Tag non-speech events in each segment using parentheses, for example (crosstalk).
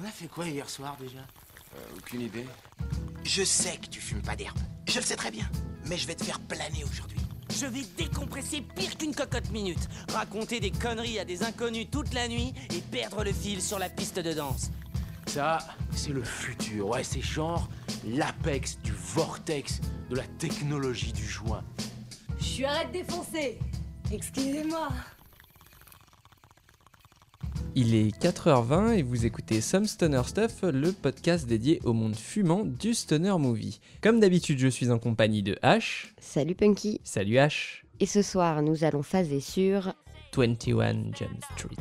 On a fait quoi hier soir déjà Euh, aucune idée. Je sais que tu fumes pas d'herbe. Je le sais très bien. Mais je vais te faire planer aujourd'hui. Je vais décompresser pire qu'une cocotte minute, raconter des conneries à des inconnus toute la nuit et perdre le fil sur la piste de danse. Ça, c'est le futur. Ouais, c'est genre l'apex du vortex de la technologie du joint. Je suis arrête défoncer. Excusez-moi. Il est 4h20 et vous écoutez Some Stoner Stuff, le podcast dédié au monde fumant du Stoner Movie. Comme d'habitude, je suis en compagnie de H. Salut Punky. Salut H. Et ce soir, nous allons phaser sur... 21 Jump Street.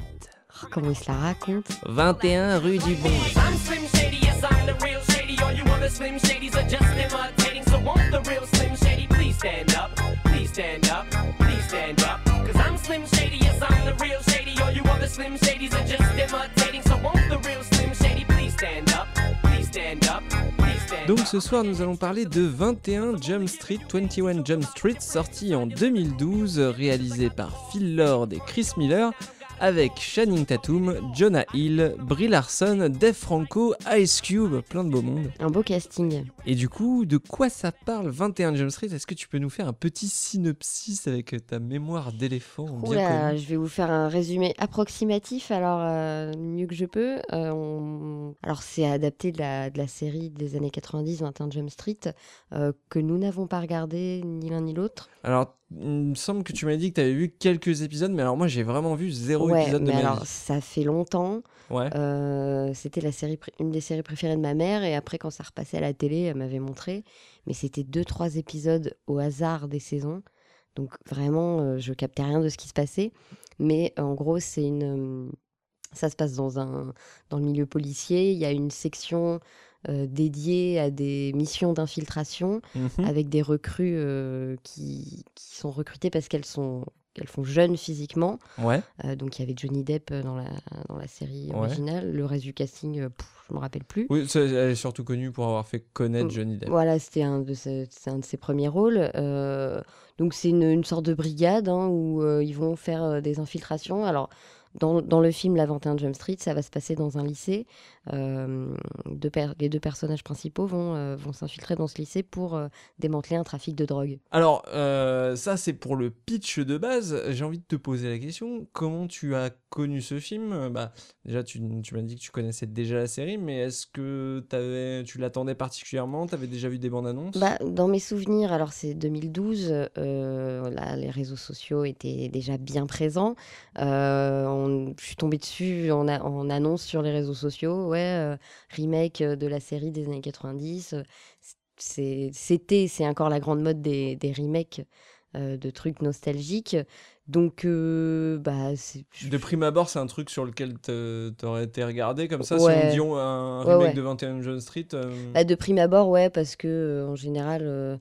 Oh, comment il se la raconte 21 rue du Bon. I'm Slim Shady, yes I'm the real Shady. All you other Slim Shadys are just imitating. So won't the real Slim Shady please stand up? Please stand up, please stand up. Cause I'm Slim Shady, yes I'm the real Shady. All you other Slim Shadys are just imitating. So won't the real Slim Shady please stand up? Please stand up, please stand Donc ce soir, nous allons parler de 21 Jump Street, 21 Jump Street, sorti en 2012, réalisé par Phil Lord et Chris Miller, avec Channing Tatum, Jonah Hill, Brie Larson, Dave Franco, Ice Cube, plein de beau monde. Un beau casting. Et du coup, de quoi ça parle 21 Jump Street? Est-ce que tu peux nous faire un petit synopsis avec ta mémoire d'éléphant Oula, je vais vous faire un résumé approximatif, alors euh, mieux que je peux. Euh, on- Alors c'est adapté de la, de la série des années 90, 21 Jump Street, euh, que nous n'avons pas regardé ni l'un ni l'autre. Alors, il me semble que tu m'as dit que tu avais vu quelques épisodes, mais alors moi j'ai vraiment vu zéro ouais, de mais ma alors vie. ça fait longtemps. Ouais. Euh, c'était la série, une des séries préférées de ma mère, et après quand ça repassait à la télé, elle m'avait montré. Mais c'était deux, trois épisodes au hasard des saisons, donc vraiment euh, je captais rien de ce qui se passait. Mais en gros, c'est une, euh, ça se passe dans un, dans le milieu policier. Il y a une section euh, dédiée à des missions d'infiltration Mhm. avec des recrues euh, qui, qui sont recrutées parce qu'elles sont qu'elles font jeunes physiquement. Ouais. Euh, donc il y avait Johnny Depp euh, dans la, dans la série Ouais. originale. Le reste du casting, euh, pff, je me rappelle plus. Oui, elle est surtout connue pour avoir fait connaître Mm. Johnny Depp. Voilà, c'était un, de ses- c'est un de ses premiers rôles. Euh, donc c'est une, une sorte de brigade hein, où ils vont faire des infiltrations. Alors dans, dans le film La 21 Jump Street, ça va se passer dans un lycée. Euh, deux les deux personnages principaux vont, euh, vont s'infiltrer dans ce lycée pour euh, démanteler un trafic de drogue. Alors, ça c'est pour le pitch de base. J'ai envie de te poser la question, comment tu as connu ce film? Bah, Déjà, tu, tu m'as dit que tu connaissais déjà la série, mais est-ce que tu l'attendais particulièrement? Tu avais déjà vu des bandes annonces? Bah, dans mes souvenirs, alors c'est 2012, euh, là, les réseaux sociaux étaient déjà bien présents. Euh, on- je suis tombée dessus en, a- en annonce sur les réseaux sociaux, ouais, euh, remake euh, de la série des années 90. euh, C'était, c'est encore la grande mode des, des remakes de trucs nostalgiques. Donc, euh, bah, De prime abord, c'est un truc sur lequel t'aurais été regardé comme ça. Si on dit on- un Ouais, remake ouais. de 21 John Street, euh, Bah, de prime abord, ouais, parce que euh, en général,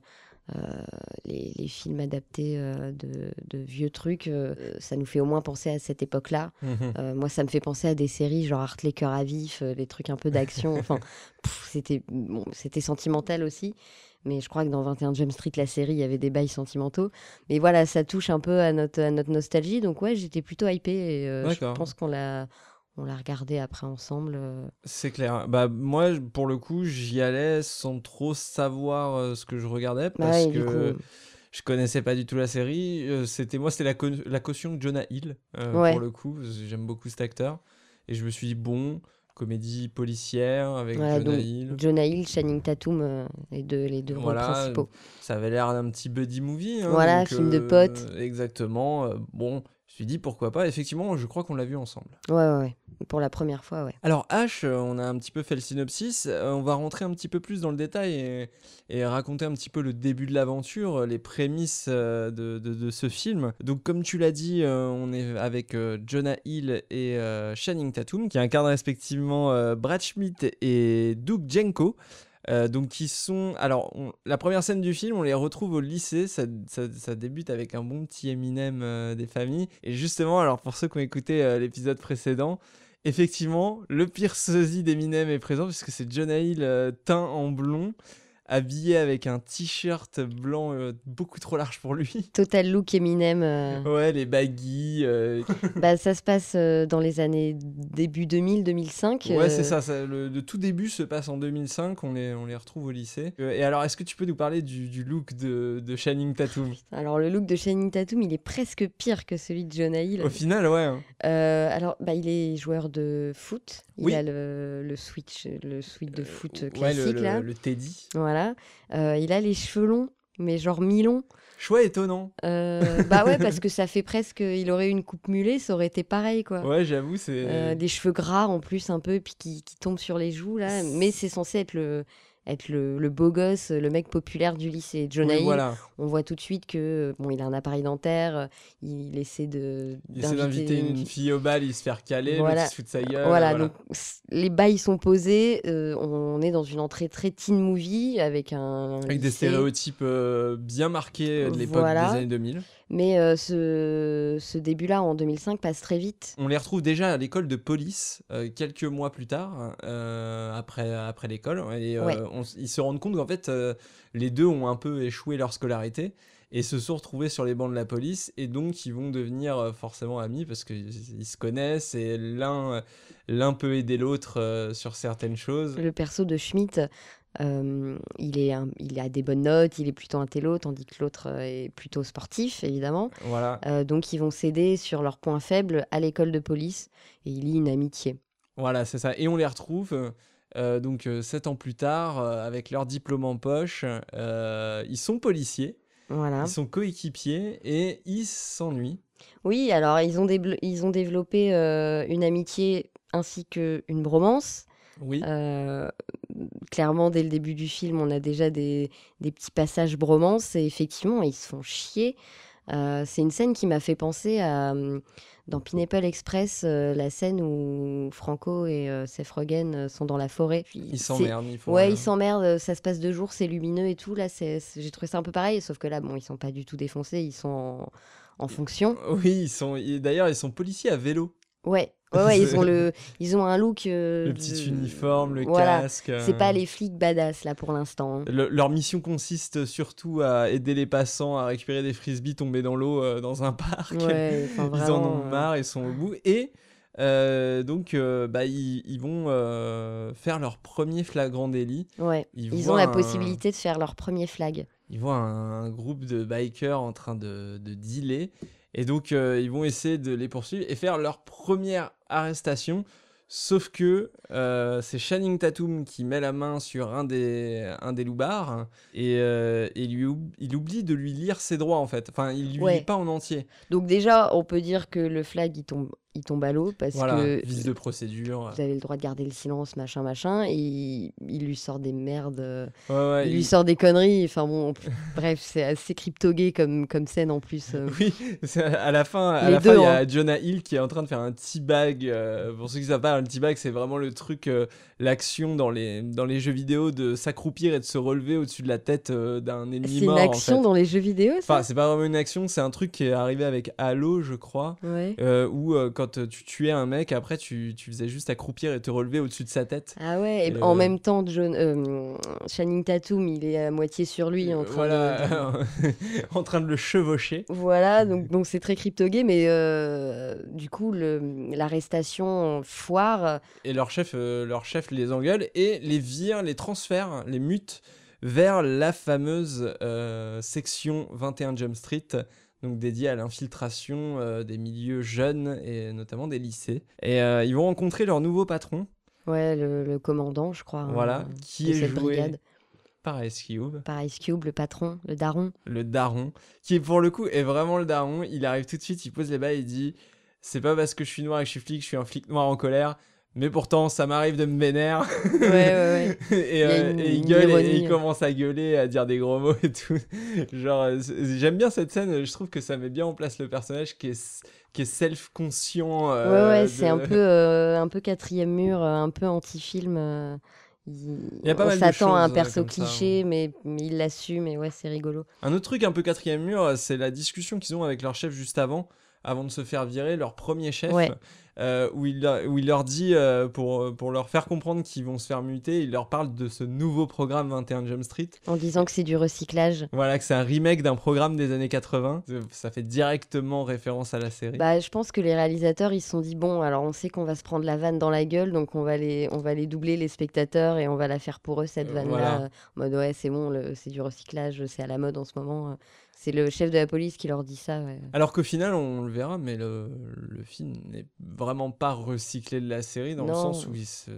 euh, les, les films adaptés euh, de, de vieux trucs, euh, ça nous fait au moins penser à cette époque-là. mhm. Moi, ça me fait penser à des séries genre Art les cœurs à vif, des trucs un peu d'action. (laughs) enfin, c'était bon, c'était sentimental aussi. Mais je crois que dans 21 Jump Street, la série, il y avait des bails sentimentaux. Mais voilà, ça touche un peu à notre, à notre nostalgie. Donc ouais, j'étais plutôt hypée et je pense qu'on l'a on l'a regardé après ensemble. euh. C'est clair. Bah moi, pour le coup, j'y allais sans trop savoir euh, ce que je regardais parce ouais, que coup, je connaissais pas du tout la série. Euh, c'était moi, c'était la, co- la caution de Jonah Hill euh, Ouais. pour le coup. J'aime beaucoup cet acteur et je me suis dit bon, comédie policière avec Voilà, Jonah Hill. Jonah Hill, Channing Tatum, euh, les deux, les deux rôles principaux. Ça avait l'air d'un petit buddy movie. hein, Voilà, donc, film de euh, potes. Exactement. euh, bon, je me suis dit pourquoi pas. Effectivement, je crois qu'on l'a vu ensemble. Ouais, ouais, ouais. Pour la première fois, ouais. Alors H, euh, on a un petit peu fait le synopsis, euh, on va rentrer un petit peu plus dans le détail et, et raconter un petit peu le début de l'aventure, les prémices euh, de, de- de ce film. Donc comme tu l'as dit, on est avec Jonah Hill et Channing Tatum qui incarnent respectivement Brad Schmidt et Doug Jenko. Euh, donc qui sont alors la première scène du film on les retrouve au lycée. Ça, ça- débute avec un bon petit Eminem euh, des familles. Et justement alors pour ceux qui ont écouté euh, l'épisode précédent effectivement le pire sosie d'Eminem est présent puisque c'est Jonah Hill teint en blond habillé avec un t-shirt blanc euh, beaucoup trop large pour lui. (laughs) Total look Eminem. euh, Ouais, les baggy. euh, (laughs) bah, ça se passe dans les années début 2000-2005. Ouais, euh, c'est ça, ça, le, le tout début se passe en 2005, on les, on les retrouve au lycée. Et alors, est-ce que tu peux nous parler du, du look de, de Channing Tatum? Alors le look de Channing Tatum, il est presque pire que celui de Jonah Hill. Au final, ouais. hein. Alors, bah, il est joueur de foot. Il Oui. a le, le switch, le switch de foot Ouais, classique le, là. le Teddy. Voilà. Euh, il a les cheveux longs, mais genre mi-longs. Choix étonnant. Euh, bah ouais, parce que (laughs) ça fait presque. Il aurait eu une coupe mulet, ça aurait été pareil quoi. Ouais, j'avoue, c'est. Euh, des cheveux gras en plus un peu, puis qui, qui tombent sur les joues là. Mais c'est censé être le être le, le beau gosse, le mec populaire du lycée. Jonah Oui, voilà. on voit tout de suite que bon, il a un appareil dentaire, euh, il essaie de d'inviter une, fille au bal, il se fait recaler, Voilà. se fout de sa gueule. Voilà, donc les bails sont posés. euh, on est dans une entrée très teen movie avec un. Avec des stéréotypes euh, bien marqués de l'époque Voilà. des années 2000. Mais euh, ce, ce début-là, en 2005, passe très vite. On les retrouve déjà à l'école de police euh, quelques mois plus tard, euh, après, après l'école. Et Ouais. on ils se rendent compte qu'en fait, les deux ont un peu échoué leur scolarité et se sont retrouvés sur les bancs de la police. Et donc, ils vont devenir forcément amis parce qu'ils ils se connaissent et l'un l'un peut aider l'autre sur certaines choses. Le perso de Schmidt, euh, il, est un- il a des bonnes notes, il est plutôt intello, tandis que l'autre euh, est plutôt sportif, évidemment. Voilà. Euh, donc, ils vont s'aider sur leurs points faibles à l'école de police et il lie une amitié. Voilà, c'est ça. Et on les retrouve euh, donc sept ans plus tard avec leur diplôme en poche. Ils sont policiers, Voilà. ils sont coéquipiers et ils s'ennuient. Oui, alors ils ont, ils ont développé une amitié ainsi qu'une bromance. Oui. Euh, clairement, dès le début du film, on a déjà des, des petits passages bromance et effectivement, ils se font chier. Euh, c'est une scène qui m'a fait penser à hum, dans Pineapple Express, euh, la scène où Franco et euh, Seth Rogen euh, sont dans la forêt. Ils s'emmerdent. Font Ouais, ils s'emmerdent, euh, ça se passe deux jours, c'est lumineux et tout. Là, j'ai trouvé ça un peu pareil, sauf que là, bon, ils sont pas du tout défoncés, ils sont en, en fonction. (laughs) Oui, ils sont. D'ailleurs, ils sont policiers à vélo. Ouais, ouais, ouais, ils C'est- (laughs) ont le, ils ont un look. euh, Le petit de- uniforme, le voilà. casque. C'est euh, pas les flics badass là pour l'instant. hein. le- leur mission consiste surtout à aider les passants à récupérer des frisbees tombés dans l'eau euh, dans un parc. Ouais, (laughs) ils en ont euh, marre, ils sont au bout. Et euh, donc, euh, bah, ils, ils vont euh, faire leur premier flagrant délit. Ouais, Ils, ont la un- possibilité de faire leur premier flag. Ils voient un, groupe de bikers en train de, de dealer. Et donc, euh, ils vont essayer de les poursuivre et faire leur première arrestation. Sauf que euh, c'est Channing Tatum qui met la main sur un des, un des loupards et, euh, et lui, il oublie de lui lire ses droits en fait. Enfin, il lui Ouais. lit pas en entier. Donc déjà, on peut dire que le flag il tombe, il tombe à l'eau parce Voilà, que vice de procédure. vous avez le droit de garder le silence, machin, machin. Et il, il lui sort des merdes, Ouais, ouais, il il- lui sort des conneries. Enfin bon, (laughs) bref, c'est assez crypto-gay comme, comme scène en plus. euh. Oui, à la fin, à la fin, il y a hein. Jonah Hill qui est en train de faire un teabag. euh, pour ceux qui savent pas, un teabag, c'est vraiment le truc, euh, l'action dans les, dans les jeux vidéo de s'accroupir et de se relever au-dessus de la tête euh, d'un ennemi C'est une en action fait. dans les jeux vidéo, ça? Enfin, c'est pas vraiment une action, c'est un truc qui est arrivé avec Halo, je crois. Ouais. où euh, quand euh, tu tuais un mec, après tu, tu faisais juste accroupir et te relever au-dessus de sa tête. Ah ouais, et Et, en euh, même temps, John, euh, Channing Tatum, il est à moitié sur lui en train de- voilà, (laughs) en train de le chevaucher. Voilà, donc donc c'est très crypto-gay, mais euh, du coup, l'arrestation foire. Et leur chef, leur chef les engueule et les vire, les transfère, les mute vers la fameuse section 21 Jump Street, donc dédiée à l'infiltration euh, des milieux jeunes et notamment des lycées. Et euh, ils vont rencontrer leur nouveau patron, Ouais, le, le commandant, je crois. voilà, hein, qui de est joué brigade. par Ice Cube, Par Ice Cube, le patron, le daron. le daron, qui pour le coup est vraiment le daron. Il arrive tout de suite, il pose les bas, il dit c'est pas parce que je suis noir et que je suis flic, je suis un flic noir en colère. Mais pourtant, ça m'arrive de me vénère. Ouais, (laughs) ouais, ouais. et, Il euh, une- et il une gueule et, il commence à gueuler, à dire des gros mots et tout. (laughs) Genre, euh, j'aime bien cette scène. Je trouve que ça met bien en place le personnage qui est, qui est self-conscient. Ouais, euh, ouais, de- c'est un peu, euh, un peu quatrième mur, un peu anti-film. il Il y a pas on mal de s'attend à un perso ça, cliché, mais, mais il l'assume et ouais, c'est rigolo. Un autre truc un peu quatrième mur, c'est la discussion qu'ils ont avec leur chef juste avant, avant de se faire virer, leur premier chef. Ouais. euh, où, il, leur- où il leur dit, euh, pour, pour leur faire comprendre qu'ils vont se faire muter, il leur parle de ce nouveau programme 21 Jump Street. En disant que c'est du recyclage. Voilà, que c'est un remake d'un programme des années 80. Euh, Ça fait directement référence à la série. Bah, je pense que les réalisateurs ils se sont dit bon alors on sait qu'on va se prendre la vanne dans la gueule donc on va les on va les doubler les spectateurs et on va la faire pour eux cette Euh, vanne voilà. là en mode ouais c'est bon c'est du recyclage c'est à la mode en ce moment. C'est le chef de la police qui leur dit ça ouais. Alors qu'au final, on le verra, mais le, le film n'est vraiment pas recyclé de la série dans le sens où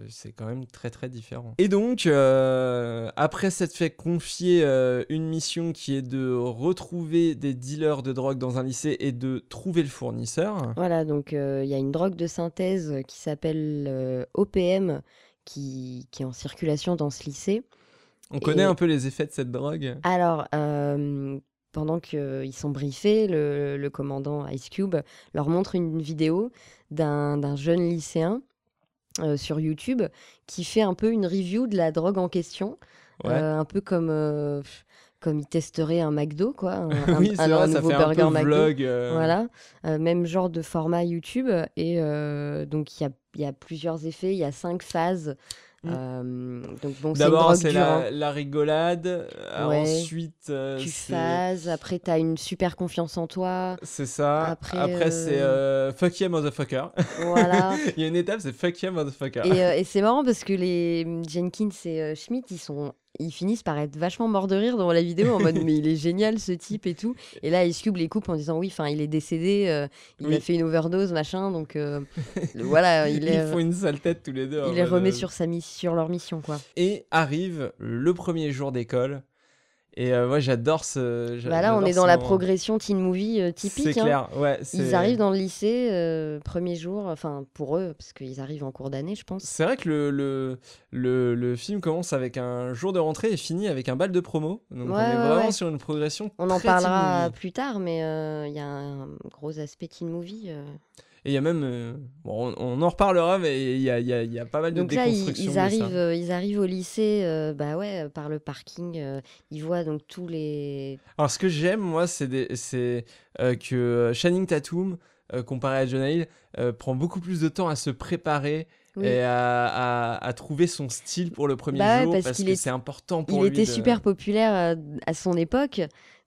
c'est quand même très très différent. Et donc, euh, après s'être fait confier euh, une mission qui est de retrouver des dealers de drogue dans un lycée et de trouver le fournisseur, Voilà, donc euh, il y a une drogue de synthèse qui s'appelle OPM qui, qui est en circulation dans ce lycée. on connaît Et- un peu les effets de cette drogue. Alors, euh, pendant qu'ils sont briefés, le, le commandant Ice Cube leur montre une vidéo d'un jeune lycéen euh, sur YouTube qui fait un peu une review de la drogue en question, Ouais. euh, un peu comme, euh, comme il testerait un McDo, quoi, un, (laughs) un- oui, un- c'est un vrai, ça nouveau fait un burger McDo. vlog. euh, Voilà, euh, même genre de format YouTube. Et euh, donc, il y a, il y a plusieurs effets, il y a cinq phases. Mm. Euh, donc, bon, D'abord, c'est dure, hein. la, la rigolade. euh, Ouais. Ensuite, euh, Tu phases, après, tu as une super confiance en toi. C'est ça. Après, Après, c'est euh, fuck yeah, motherfucker. Voilà. (laughs) Il y a une étape, c'est fuck yeah, motherfucker. Et, euh, et c'est marrant parce que les Jenkins et euh, Schmidt, ils sont. Ils finissent par être vachement morts de rire dans la vidéo en mode (laughs) mais il est génial ce type et tout. Et là, Ice Cube les coupe en disant oui, enfin il est décédé, euh, il Oui. a fait une overdose machin, donc euh, (laughs) le- voilà, il Ils est, font une sale tête tous les deux. il les remet euh, sur sa sur leur mission quoi. Et arrive le premier jour d'école. Et euh, moi, j'adore ce. j'a- Bah là, on est dans la progression teen movie euh, typique. C'est hein. clair, ouais. c'est- Ils arrivent dans le lycée, euh, premier jour, enfin pour eux, parce qu'ils arrivent en cours d'année, je pense. C'est vrai que le, le, le, le film commence avec un jour de rentrée et finit avec un bal de promo. Donc on Ouais, est ouais, vraiment ouais. sur une progression. On en très parlera plus tard, mais euh, il y a un gros aspect teen movie. Et il y a même. euh, bon, on, on en reparlera, mais il y a, il y, a, il y a pas mal de Donc là, ils, déconstructions. ils de ça. arrivent, euh, ils arrivent au lycée, euh, bah ouais, par le parking. ils voient donc tous les. Alors, ce que j'aime, moi, c'est que Channing Tatum, comparé à Jonah Hill, prend beaucoup plus de temps à se préparer Oui. et à, à- à trouver son style pour le premier Bah ouais, jour parce que est- c'est important pour Il lui. était de- super populaire à son époque.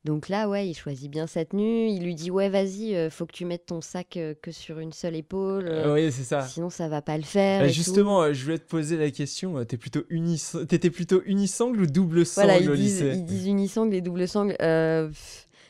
Donc là, ouais, il choisit bien sa tenue. Il lui dit, ouais, vas-y, euh, faut que tu mettes ton sac euh, que sur une seule épaule. euh, oui, c'est ça. Sinon, ça va pas le faire. Et tout. justement, je voulais te poser la question. T'es plutôt unis... T'étais plutôt unisangle ou double sangle Voilà, ils au disent, lycée ils disent unisangle et double sangle.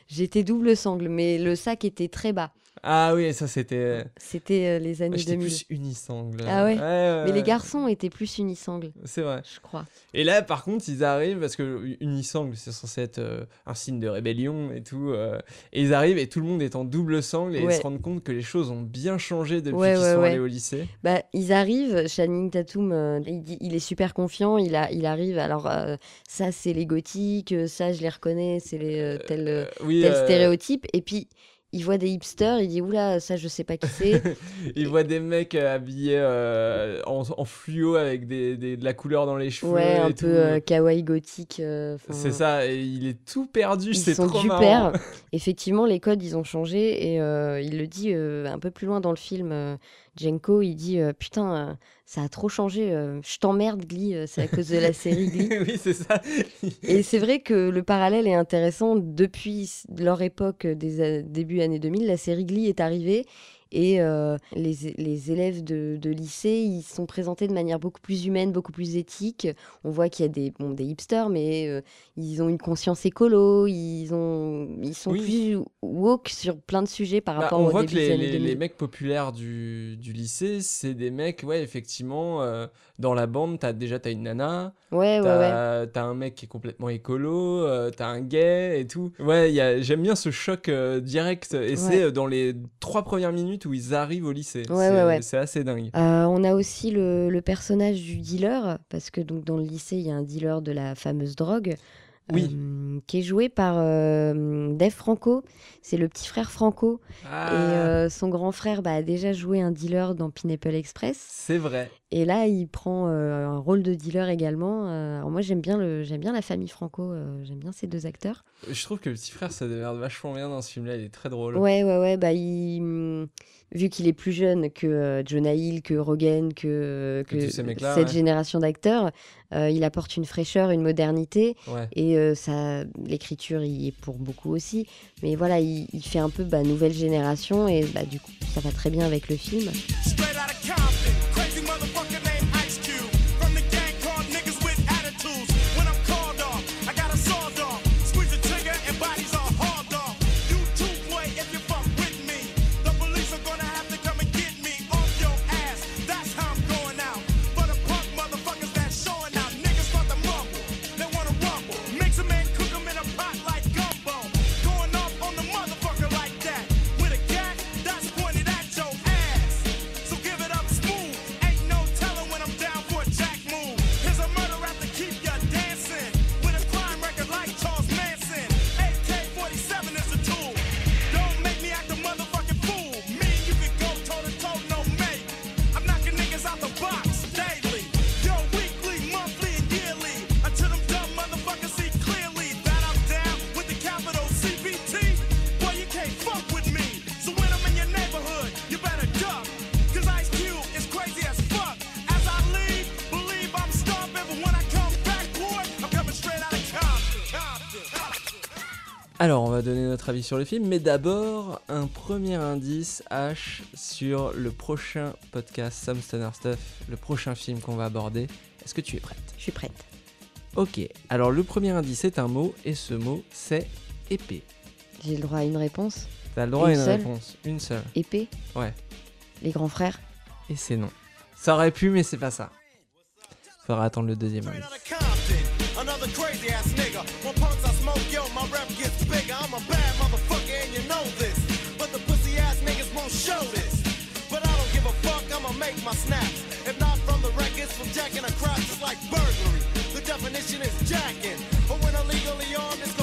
J'étais double sangle, mais le sac était très bas. Ah oui, ça c'était. C'était euh, les années J'étais 2000. plus unisangle. Ah ouais ouais, Mais les garçons étaient plus unisangle, C'est vrai. je crois. Et là, par contre, ils arrivent parce que unisangle, c'est censé être euh, un signe de rébellion et tout. euh, et ils arrivent et tout le monde est en double sangle et ils se rendent compte que les choses ont bien changé depuis qu'ils sont allés au lycée. Bah, ils arrivent, Channing Tatum, euh, il, est super confiant, il, a, il arrive, alors euh, ça c'est les gothiques, euh, ça je les reconnais, c'est les euh, tel, euh, Euh, oui, tel euh, stéréotype, et puis il voit des hipsters, il dit oula, ça je sais pas qui c'est. (laughs) ils voient des mecs euh, habillés euh, en, en fluo avec des, des- de la couleur dans les cheveux. ouais, un et peu euh, kawaii gothique. euh, C'est ça, et il est tout perdu, c'est trop marrant. père. Effectivement, les codes, ils ont changé et il le dit un peu plus loin dans le film. Jenko, il dit euh, Putain, euh, ça a trop changé. euh, je t'emmerde, Glee. c'est à cause de la série Glee. (laughs) oui, c'est ça. Et c'est vrai que le parallèle est intéressant. Depuis leur époque des début années 2000, la série Glee est arrivée et euh, les, les élèves de, de lycée, ils sont présentés de manière beaucoup plus humaine, beaucoup plus éthique. On voit qu'il y a des, bon, des hipsters, mais euh, ils ont une conscience écolo, ils, ont, ils sont Oui. plus woke sur plein de sujets par Bah, rapport on au voit début que les, les- 2000. les mecs populaires du, du lycée, c'est des mecs, ouais, effectivement, euh, dans la bande, as, déjà t'as une nana, Ouais, ouais, ouais. t'as t'as un mec qui est complètement écolo, t'as un gay et tout. Ouais, j'aime bien ce choc direct, et c'est dans les trois premières minutes où ils arrivent au lycée. Ouais, c'est ouais, c'est assez dingue. Euh, on a aussi le, le personnage du dealer, parce que donc dans le lycée, il y a un dealer de la fameuse drogue. Oui. euh, qui est joué par euh, Dave Franco. C'est le petit frère Franco. Et Ah, euh, son grand frère bah, a déjà joué un dealer dans Pineapple Express. C'est vrai. Et là, il prend euh, un rôle de dealer également. Euh, alors moi, j'aime bien, le, j'aime bien la famille Franco. euh, j'aime bien ces deux acteurs. Je trouve que le petit frère, ça démerde vachement bien dans ce film-là, il est très drôle. Ouais, ouais, ouais. Bah, il, vu qu'il est plus jeune que euh, Jonah Hill, que Rogen, que, Que tous ces mecs-là, cette ouais. génération d'acteurs, euh, il apporte une fraîcheur, une modernité. Ouais. Et euh, ça, l'écriture y est pour beaucoup aussi. Mais voilà, il, il fait un peu bah, nouvelle génération et bah, du coup, ça va très bien avec le film. Va donner notre avis sur le film, mais d'abord, un premier indice, H, sur le prochain podcast Some Stoner Stuff, le prochain film qu'on va aborder. Est-ce que tu es prête? Je suis prête. Ok, alors le premier indice est un mot, et ce mot, c'est épée. J'ai le droit à une réponse? T'as le droit à Une seule? réponse, une seule. Épée? Ouais, Les grands frères? Et c'est non. Ça aurait pu, mais c'est pas ça. Faudra attendre le deuxième indice. I'm a bad motherfucker and you know this. But the pussy ass niggas won't show this. But I don't give a fuck, I'ma make my snaps. If not from the records, from jacking across, it's like burglary. The definition is jacking. But when illegally armed, it's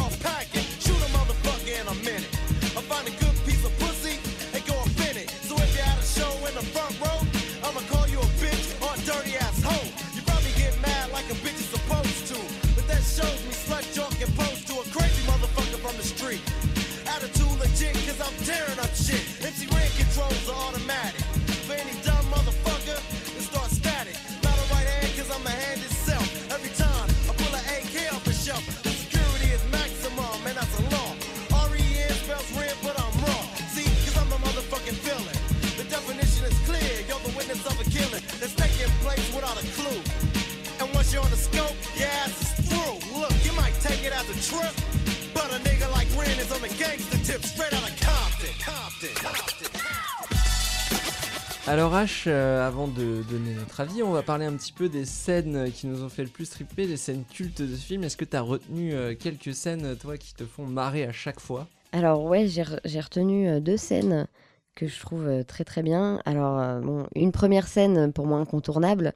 Alors H, euh, avant de donner notre avis, on va parler un petit peu des scènes qui nous ont fait le plus tripper, des scènes cultes de ce film. Est-ce que tu as retenu euh, quelques scènes, toi, qui te font marrer à chaque fois? Alors ouais, j'ai re- j'ai retenu euh, deux scènes que je trouve très très bien. Alors bon, une première scène pour moi incontournable,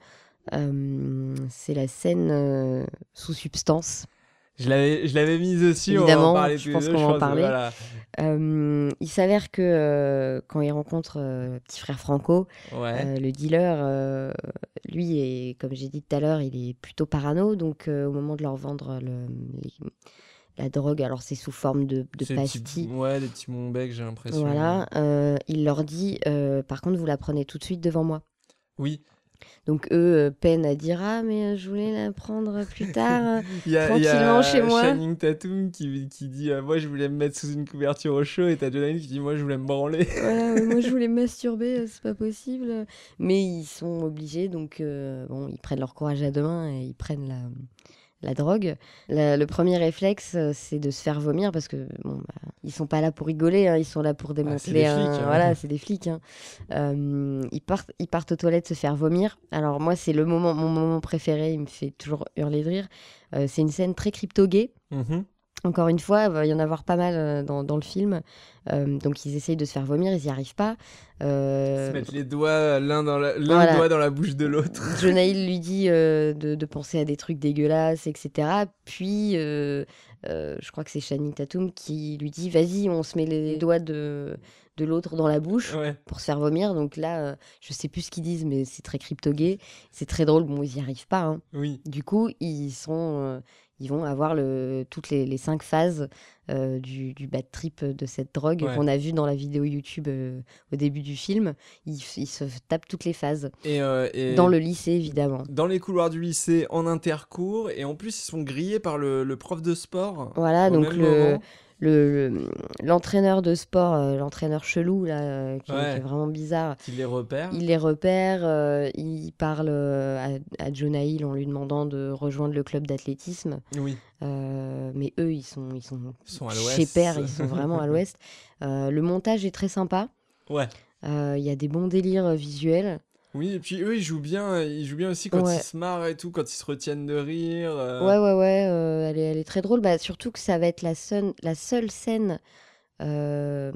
c'est la scène sous substance. Je l'avais, je l'avais mise aussi, on Évidemment, en je pense qu'on va en parler. voilà. Euh, il s'avère que euh, quand il rencontre euh, petit frère Franco, Ouais. euh, le dealer, lui, est, comme j'ai dit tout à l'heure, il est plutôt parano. Donc au moment de leur vendre le- les- la drogue, alors c'est sous forme de, petits- pastilles. ouais, des petits monbecs, j'ai l'impression. Voilà, il leur dit, par contre, vous la prenez tout de suite devant moi. Oui. Donc eux euh, peinent à dire ah mais euh, je voulais la prendre plus (laughs) tard. Il y a, il y a Tranquillement chez moi. Channing Tatum qui, qui dit euh, Moi, je voulais me mettre sous une couverture au chaud, et t'as Jonah Hill qui dit Moi, je voulais me branler. voilà, mais (laughs) moi je voulais masturber, euh, c'est pas possible. Mais ils sont obligés, donc euh, bon, ils prennent leur courage à deux mains et ils prennent la, la drogue. La- le premier réflexe, euh, c'est de se faire vomir parce que bon, bah, ils sont pas là pour rigoler, hein, ils sont là pour démanteler. des flics, hein. Voilà, c'est des flics. hein. Euh, ils partent, ils partent aux toilettes se faire vomir. Alors moi, c'est le moment, mon moment préféré. Il me fait toujours hurler de rire. Euh, c'est une scène très crypto-gay. Mhm. Encore une fois, il va y en avoir pas mal euh, dans, dans le film. Euh, donc ils essayent de se faire vomir, ils n'y arrivent pas. Euh, Se mettre les doigts l'un dans la, Voilà. doigt dans la bouche de l'autre. (laughs) Jonah Hill (laughs) lui dit euh, de, de penser à des trucs dégueulasses, etc. Puis, euh, euh, je crois que c'est Channing Tatum qui lui dit Vas-y, on se met les doigts de, de l'autre dans la bouche Ouais. pour se faire vomir. Donc là, euh, je sais plus ce qu'ils disent, mais c'est très crypto-gay. C'est très drôle. Bon, ils n'y arrivent pas. hein. Oui. Du coup, ils sont, euh, ils vont avoir le, toutes les, les cinq phases euh, du, du bad trip de cette drogue Ouais. qu'on a vu dans la vidéo YouTube euh, au début du film. Il, f- il se tape toutes les phases. Et, euh, et Dans le lycée, évidemment. dans les couloirs du lycée, en intercours, et en plus ils sont grillés par le, le prof de sport. Voilà, donc le, moment. Le- le- l'entraîneur de sport, euh, l'entraîneur chelou, là, euh, qui, est- Ouais. qui est vraiment bizarre, Qui les repère. il les repère, euh, il parle à, à Jonah Hill en lui demandant de rejoindre le club d'athlétisme. Oui, mais eux, ils sont, ils sont, ils sont à chez père, ils sont vraiment à l'ouest. (laughs) Le montage est très sympa. Ouais. Il y a des bons délires visuels. Oui, et puis eux, ils jouent bien, ils jouent bien aussi quand Ouais. ils se marrent et tout, quand ils se retiennent de rire. euh. Ouais, ouais, ouais, euh, elle, est, elle est très drôle. Bah, surtout que ça va être la, seule- la seule scène euh,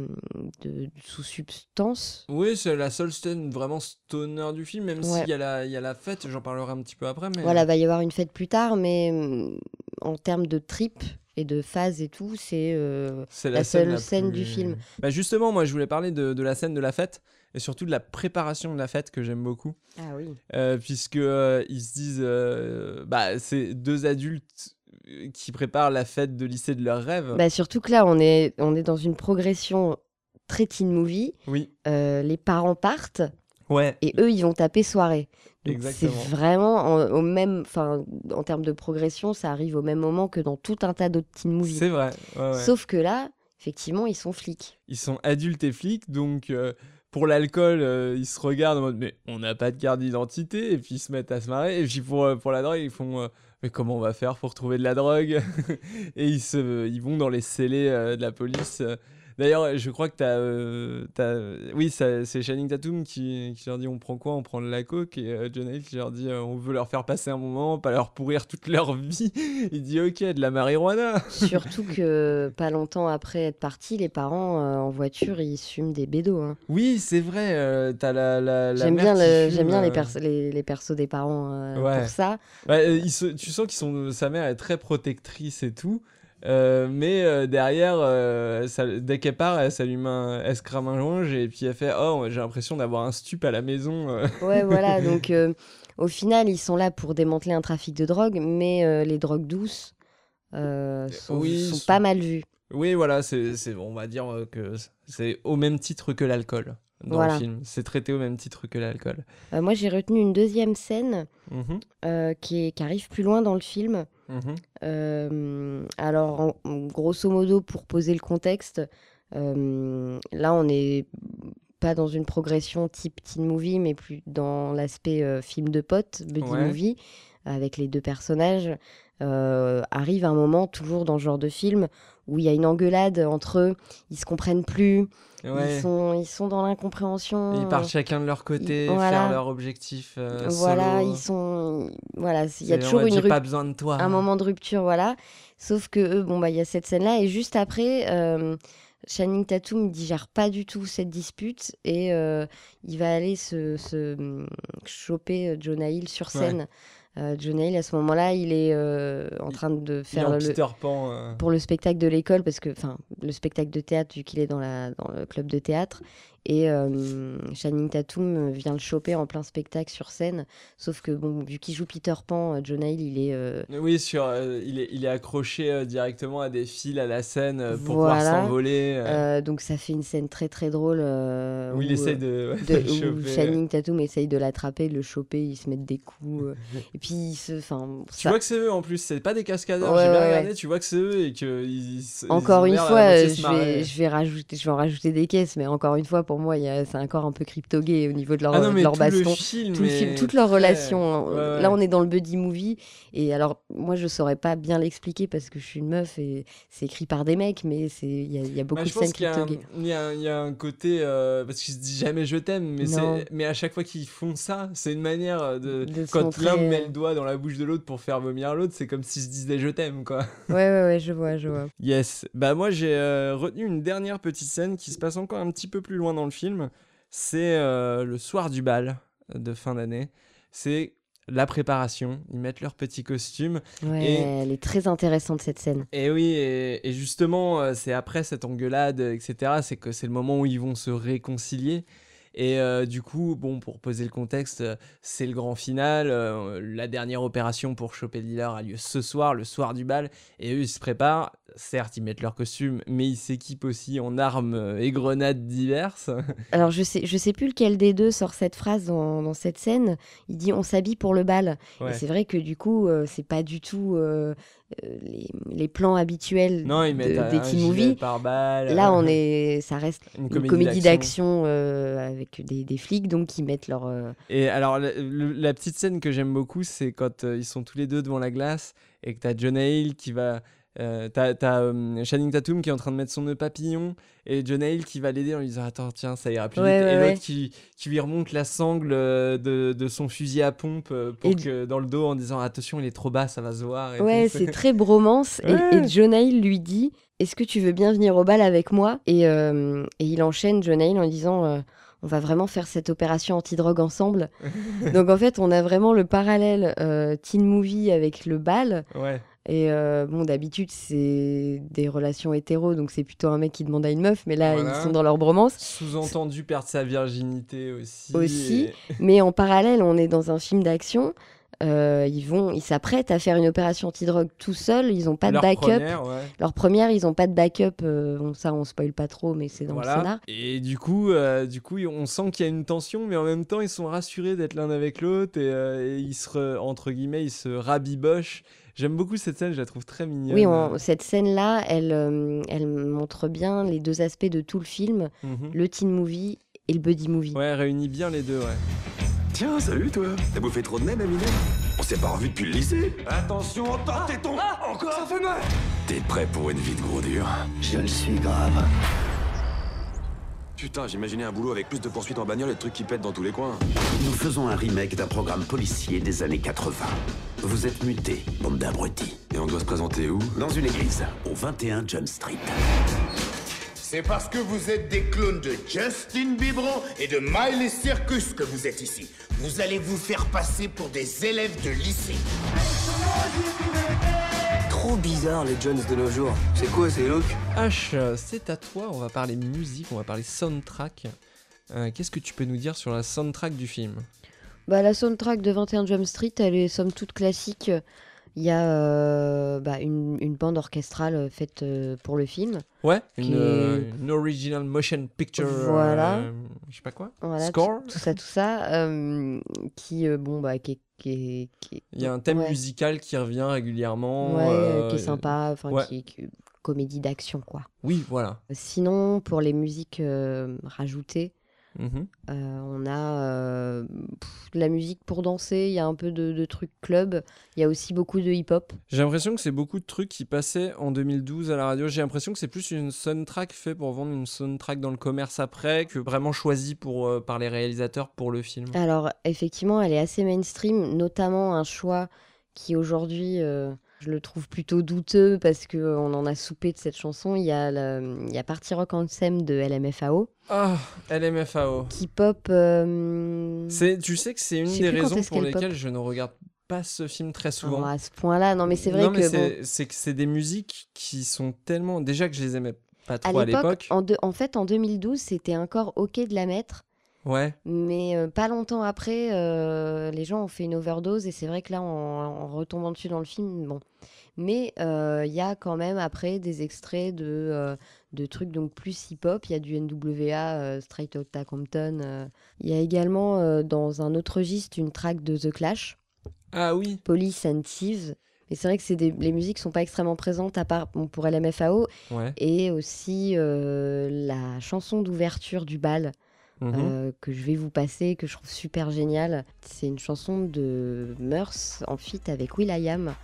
de, sous substance. Oui, c'est la seule scène vraiment stoner du film, même Ouais. s'il y, a la- il y a la fête, j'en parlerai un petit peu après. Mais... Voilà, va y avoir une fête plus tard, mais hum, en termes de trip et de phase et tout, c'est euh, C'est la seule scène du film. Bah justement, moi je voulais parler de, de la scène de la fête et surtout de la préparation de la fête que j'aime beaucoup. Ah oui. Euh, puisque euh, ils se disent, euh, bah c'est deux adultes euh, qui préparent la fête de lycée de leurs rêves. Bah, surtout que là, on est, on est dans une progression très teen movie. oui, les parents partent ouais, et eux, ils vont taper soirée. Donc, C'est vraiment en, au même, enfin, en termes de progression, ça arrive au même moment que dans tout un tas d'autres teen movies. c'est vrai. ouais, ouais. Sauf que là, effectivement, ils sont flics. Ils sont adultes et flics, donc euh, pour l'alcool, euh, ils se regardent en mode mais on n'a pas de carte d'identité, et puis ils se mettent à se marrer. Et puis pour, euh, pour la drogue, ils font euh, mais comment on va faire pour trouver de la drogue? (laughs) Et ils, se, ils vont dans les scellés de la police. D'ailleurs, je crois que t'as, euh, t'as, oui, ça- c'est Channing Tatum qui, qui leur dit on prend quoi? On prend de la coke? Et euh, John Hill qui leur dit euh, on veut leur faire passer un moment, pas leur pourrir toute leur vie. (laughs) Il dit ok, de la marijuana. Surtout que pas longtemps après être partis, les parents euh, en voiture, ils fument des bédos. hein. Oui, c'est vrai. euh, t'as la, la, la J'aime bien, qui le, fume, j'aime bien les, euh, perso- les, les persos des parents euh, Ouais. pour ça. Ouais, euh, ils se- tu sens qu'ils sont, sa mère est très protectrice et tout, euh, mais euh, derrière, euh, ça- dès qu'elle part, elle s'allume un, elle se crame un et puis elle fait oh j'ai l'impression d'avoir un stup à la maison. Ouais, voilà. (laughs) Donc, au final, ils sont là pour démanteler un trafic de drogue, mais les drogues douces sont, oui, sont sont- pas mal vues. Oui, voilà, c'est, on va dire que c'est au même titre que l'alcool dans Voilà. le film. C'est traité au même titre que l'alcool. Euh, moi, j'ai retenu une deuxième scène Mhm, euh, qui, est- qui arrive plus loin dans le film. mhm. Euh, alors, en- en- grosso modo, pour poser le contexte, là, on n'est pas dans une progression type teen movie, mais plus dans l'aspect film de potes, buddy Ouais. movie, avec les deux personnages. Arrive un moment, toujours dans ce genre de film, où il y a une engueulade entre eux, ils se comprennent plus, Ouais. ils, sont, ils sont dans l'incompréhension. Ils partent chacun de leur côté, voilà. faire leur objectif. euh, Voilà, solo. ils sont. Voilà, il y a toujours une pas besoin de toi. un moment de rupture, voilà. Sauf que eux, bon, bah, il y a cette scène-là, et juste après, euh, Channing Tatum digère pas du tout cette dispute, et euh, il va aller se, se, choper euh, Jonah Hill sur Ouais. Euh, Hill, à ce moment-là, il est euh, en train de faire le, Pan. euh. pour le spectacle de l'école, parce que, enfin, le spectacle de théâtre, vu qu'il est dans, la, dans le club de théâtre, et euh, Channing Tatum vient le choper en plein spectacle sur scène, sauf que, bon, vu qu'il joue Peter Pan, euh, Jonah Hill, il est... euh, Oui, sur, euh, il, est, il est accroché euh, directement à des fils à la scène euh, pour Voilà. pouvoir s'envoler. euh, Euh, donc ça fait une scène très très drôle euh, où il où, essaye euh, de, (laughs) de- de où. Channing Tatum essaye de l'attraper, de le choper, ils se mettent des coups euh, (laughs) et puis ils se, enfin Tu vois que c'est eux en plus, c'est pas des cascadeurs. Ouais, J'ai bien ouais, regardé, ouais. tu vois que c'est eux et que ils, ils encore ils une fois, euh, je vais je vais rajouter, je vais en rajouter des caisses, mais encore une fois pour moi y a- c'est encore un peu crypto-gay au niveau de leur, Ah non, de mais leur tout baston. le film, tout le film, toute leur relation. Ouais, euh. Là, on est dans le buddy movie. Et alors, moi, je saurais pas bien l'expliquer parce que je suis une meuf et c'est écrit par des mecs, mais il y, a- y a beaucoup Bah, de scènes crypto-gays. il y a un- il y a un côté euh, parce qu'ils se disent jamais je t'aime mais à chaque fois qu'ils font ça c'est une manière euh, de, De quand l'un met le doigt dans la bouche de l'autre pour faire vomir l'autre c'est comme s'ils se disaient je t'aime quoi Ouais, ouais, ouais, je vois, je vois. yes bah moi j'ai euh, retenu une dernière petite scène qui se passe encore un petit peu plus loin dans le film c'est euh, le soir du bal de fin d'année c'est la préparation ils mettent leurs petits costumes Ouais, Et- elle est très intéressante cette scène. Et oui, et, et justement, euh, c'est après cette engueulade, etc., c'est que c'est le moment où ils vont se réconcilier. Et euh, du coup, bon, pour poser le contexte, euh, c'est le grand final. euh, la dernière opération pour choper le dealer a lieu ce soir, le soir du bal. Et eux, ils se préparent. Certes, ils mettent leur costume, mais ils s'équipent aussi en armes et grenades diverses. (laughs) Alors je sais, je sais plus lequel des deux sort cette phrase dans, dans cette scène. Il dit on s'habille pour le bal. Ouais. Et c'est vrai que du coup, euh, c'est pas du tout les, les plans habituels Non, ils de- mettent un, des teen movies. Là, euh, on (laughs) est, ça reste une une comédie, comédie, d'action. euh, avec des, des flics donc qui mettent leur. euh, Et alors, la, petite scène que j'aime beaucoup, c'est quand euh, ils sont tous les deux devant la glace et que t'as Jonah Hill qui va. Euh, t'as euh, Channing Tatum qui est en train de mettre son nœud papillon et Hill qui va l'aider en lui disant Attends, tiens, ça ira plus Ouais, vite. ouais, et ouais. l'autre qui, qui lui remonte la sangle euh, de, de son fusil à pompe euh, pour Et- que dans le dos en disant Attention, il est trop bas, ça va se voir. et Ouais, c'est (laughs) très bromance. Et, Ouais. et Hill lui dit Est-ce que tu veux bien venir au bal avec moi? Et, euh, et il enchaîne Jonah Hill en disant On va vraiment faire cette opération anti-drogue ensemble. (laughs) donc en fait, on a vraiment le parallèle euh, teen movie avec le bal. Ouais. Et euh, bon, d'habitude, c'est des relations hétéros, donc c'est plutôt un mec qui demande à une meuf, mais là, Voilà. ils sont dans leur bromance. Sous-entendu perdre sa virginité aussi. Aussi. et- (laughs) Mais en parallèle, on est dans un film d'action. Euh, ils vont, ils s'apprêtent à faire une opération anti-drogue tout seuls. Ils n'ont pas de Leur backup. première, ouais. Leur première, ils n'ont pas de backup. euh, bon, ça, on spoil pas trop, mais c'est dans Voilà. le scénar. Et du coup, euh, du coup, on sent qu'il y a une tension, mais en même temps, ils sont rassurés d'être l'un avec l'autre et, et ils se, re- entre guillemets, ils se rabibochent. J'aime beaucoup cette scène, je la trouve très mignonne. Oui, on- cette scène-là, elle, euh, elle montre bien les deux aspects de tout le film Mhm. le teen movie et le buddy movie. Ouais, elle réunit bien les deux, ouais. Tiens, salut toi T'as bouffé trop de nems, Aminé On s'est pas revu depuis le lycée Attention, entends tes tons Encore Ça fait mal T'es prêt pour une vie de gros dur? Je le suis grave. Putain, j'imaginais un boulot avec plus de poursuites en bagnole et de trucs qui pètent dans tous les coins. Nous faisons un remake d'un programme policier des années 80. Vous êtes mutés, bande d'abrutis. Et on doit se présenter où? Dans une église, au 21 John Street. C'est parce que vous êtes des clones de Justin Bieber et de Miley Circus que vous êtes ici. Vous allez vous faire passer pour des élèves de lycée. Trop bizarre les Jones de nos jours. C'est quoi ces looks H, c'est à toi, on va parler musique, on va parler soundtrack. Euh, Qu'est-ce que tu peux nous dire sur la soundtrack du film? Bah, la soundtrack de 21 Jump Street, elle est somme toute classique. Il y a euh, bah, une, une bande orchestrale euh, faite euh, pour le film. Ouais, une, est- euh, une original motion picture. Voilà. je sais pas quoi. Voilà, Score. tout, tout ça, tout ça, qui, bon, bah, qui Il y a un thème ouais. musical qui revient régulièrement. Ouais, qui est sympa, enfin, ouais. qui est qui comédie d'action, quoi. Oui, voilà. Sinon, pour les musiques rajoutées, Mhm. euh, on a euh, pff, de la musique pour danser, il y a un peu de, de trucs club, il y a aussi beaucoup de hip-hop. J'ai l'impression que c'est beaucoup de trucs qui passaient en 2012 à la radio. J'ai l'impression que c'est plus une soundtrack fait pour vendre une soundtrack dans le commerce après que vraiment choisie pour, euh, par les réalisateurs pour le film. Alors, effectivement, elle est assez mainstream, notamment un choix qui aujourd'hui, euh, je le trouve plutôt douteux parce qu'on en a soupé de cette chanson. Il y a, le- il y a Party Rock Anthem de LMFAO Ah, LMFAO. qui pop. euh, C'est, tu sais que c'est une des raisons pour pop. lesquelles je ne regarde pas ce film très souvent. à ce point-là. Non, mais c'est vrai Non, que. c'est, bon, c'est que c'est des musiques qui sont tellement. Déjà que je les aimais pas trop à l'époque, l'époque. en, en fait, en 2012, c'était encore OK de la mettre. Ouais. Mais euh, pas longtemps après, euh, les gens ont fait une overdose et c'est vrai que là, en, en retombant dessus dans le film, bon. Mais euh, il y a quand même après des extraits de, de trucs donc plus hip-hop. Il y a du NWA, Straight Outta Compton. Il y a également dans un autre registre une track de The Clash, Ah oui. Police and Thieves. Et c'est vrai que des, les musiques sont pas extrêmement présentes à part bon, pour LMFAO Ouais. et aussi la chanson d'ouverture du bal Mhm. euh, que je vais vous passer, que je trouve super génial. C'est une chanson de Murs en feat avec Will.i.am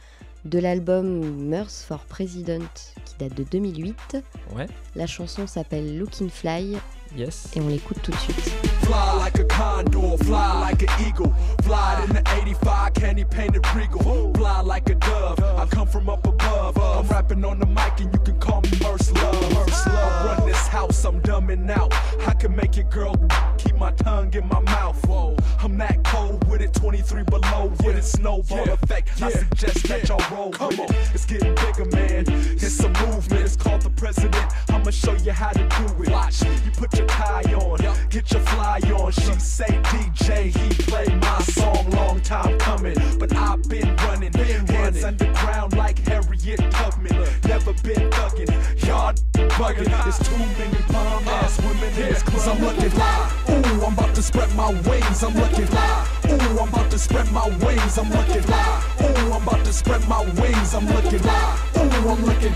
de l'album Murs for President qui date de 2008. Ouais. La chanson s'appelle Looking Fly Yes. et on l'écoute tout de suite. Fly like a condor, fly like an eagle. Fly in the 85, candy painted regal? Fly like a dove, I come from up above. I'm rapping on the mic and you can call me Merce Love. Merce Love. I run this house, I'm dumbing out. I can make your girl keep my tongue in my mouth. Whoa. I'm that cold with it, 23 below with it, snowball effect. I suggest that y'all roll with it. It's getting bigger, man. It's a movement, it's called the president. I'ma show you how to do it. Watch, you put your tie on, get your fly on. She say DJ, he play my song, long time coming. But I've been running, been hands underground like Harriet Tubman. Never been thugging, y'all bugging. There's too many bomb ass women in this club. I'm looking fly. Ooh, I'm about to spread my wings. I'm looking fly. Ooh, I'm about to spread my wings. I'm looking fly. Ooh, I'm about to spread my wings. I'm looking fly. Ooh, I'm looking,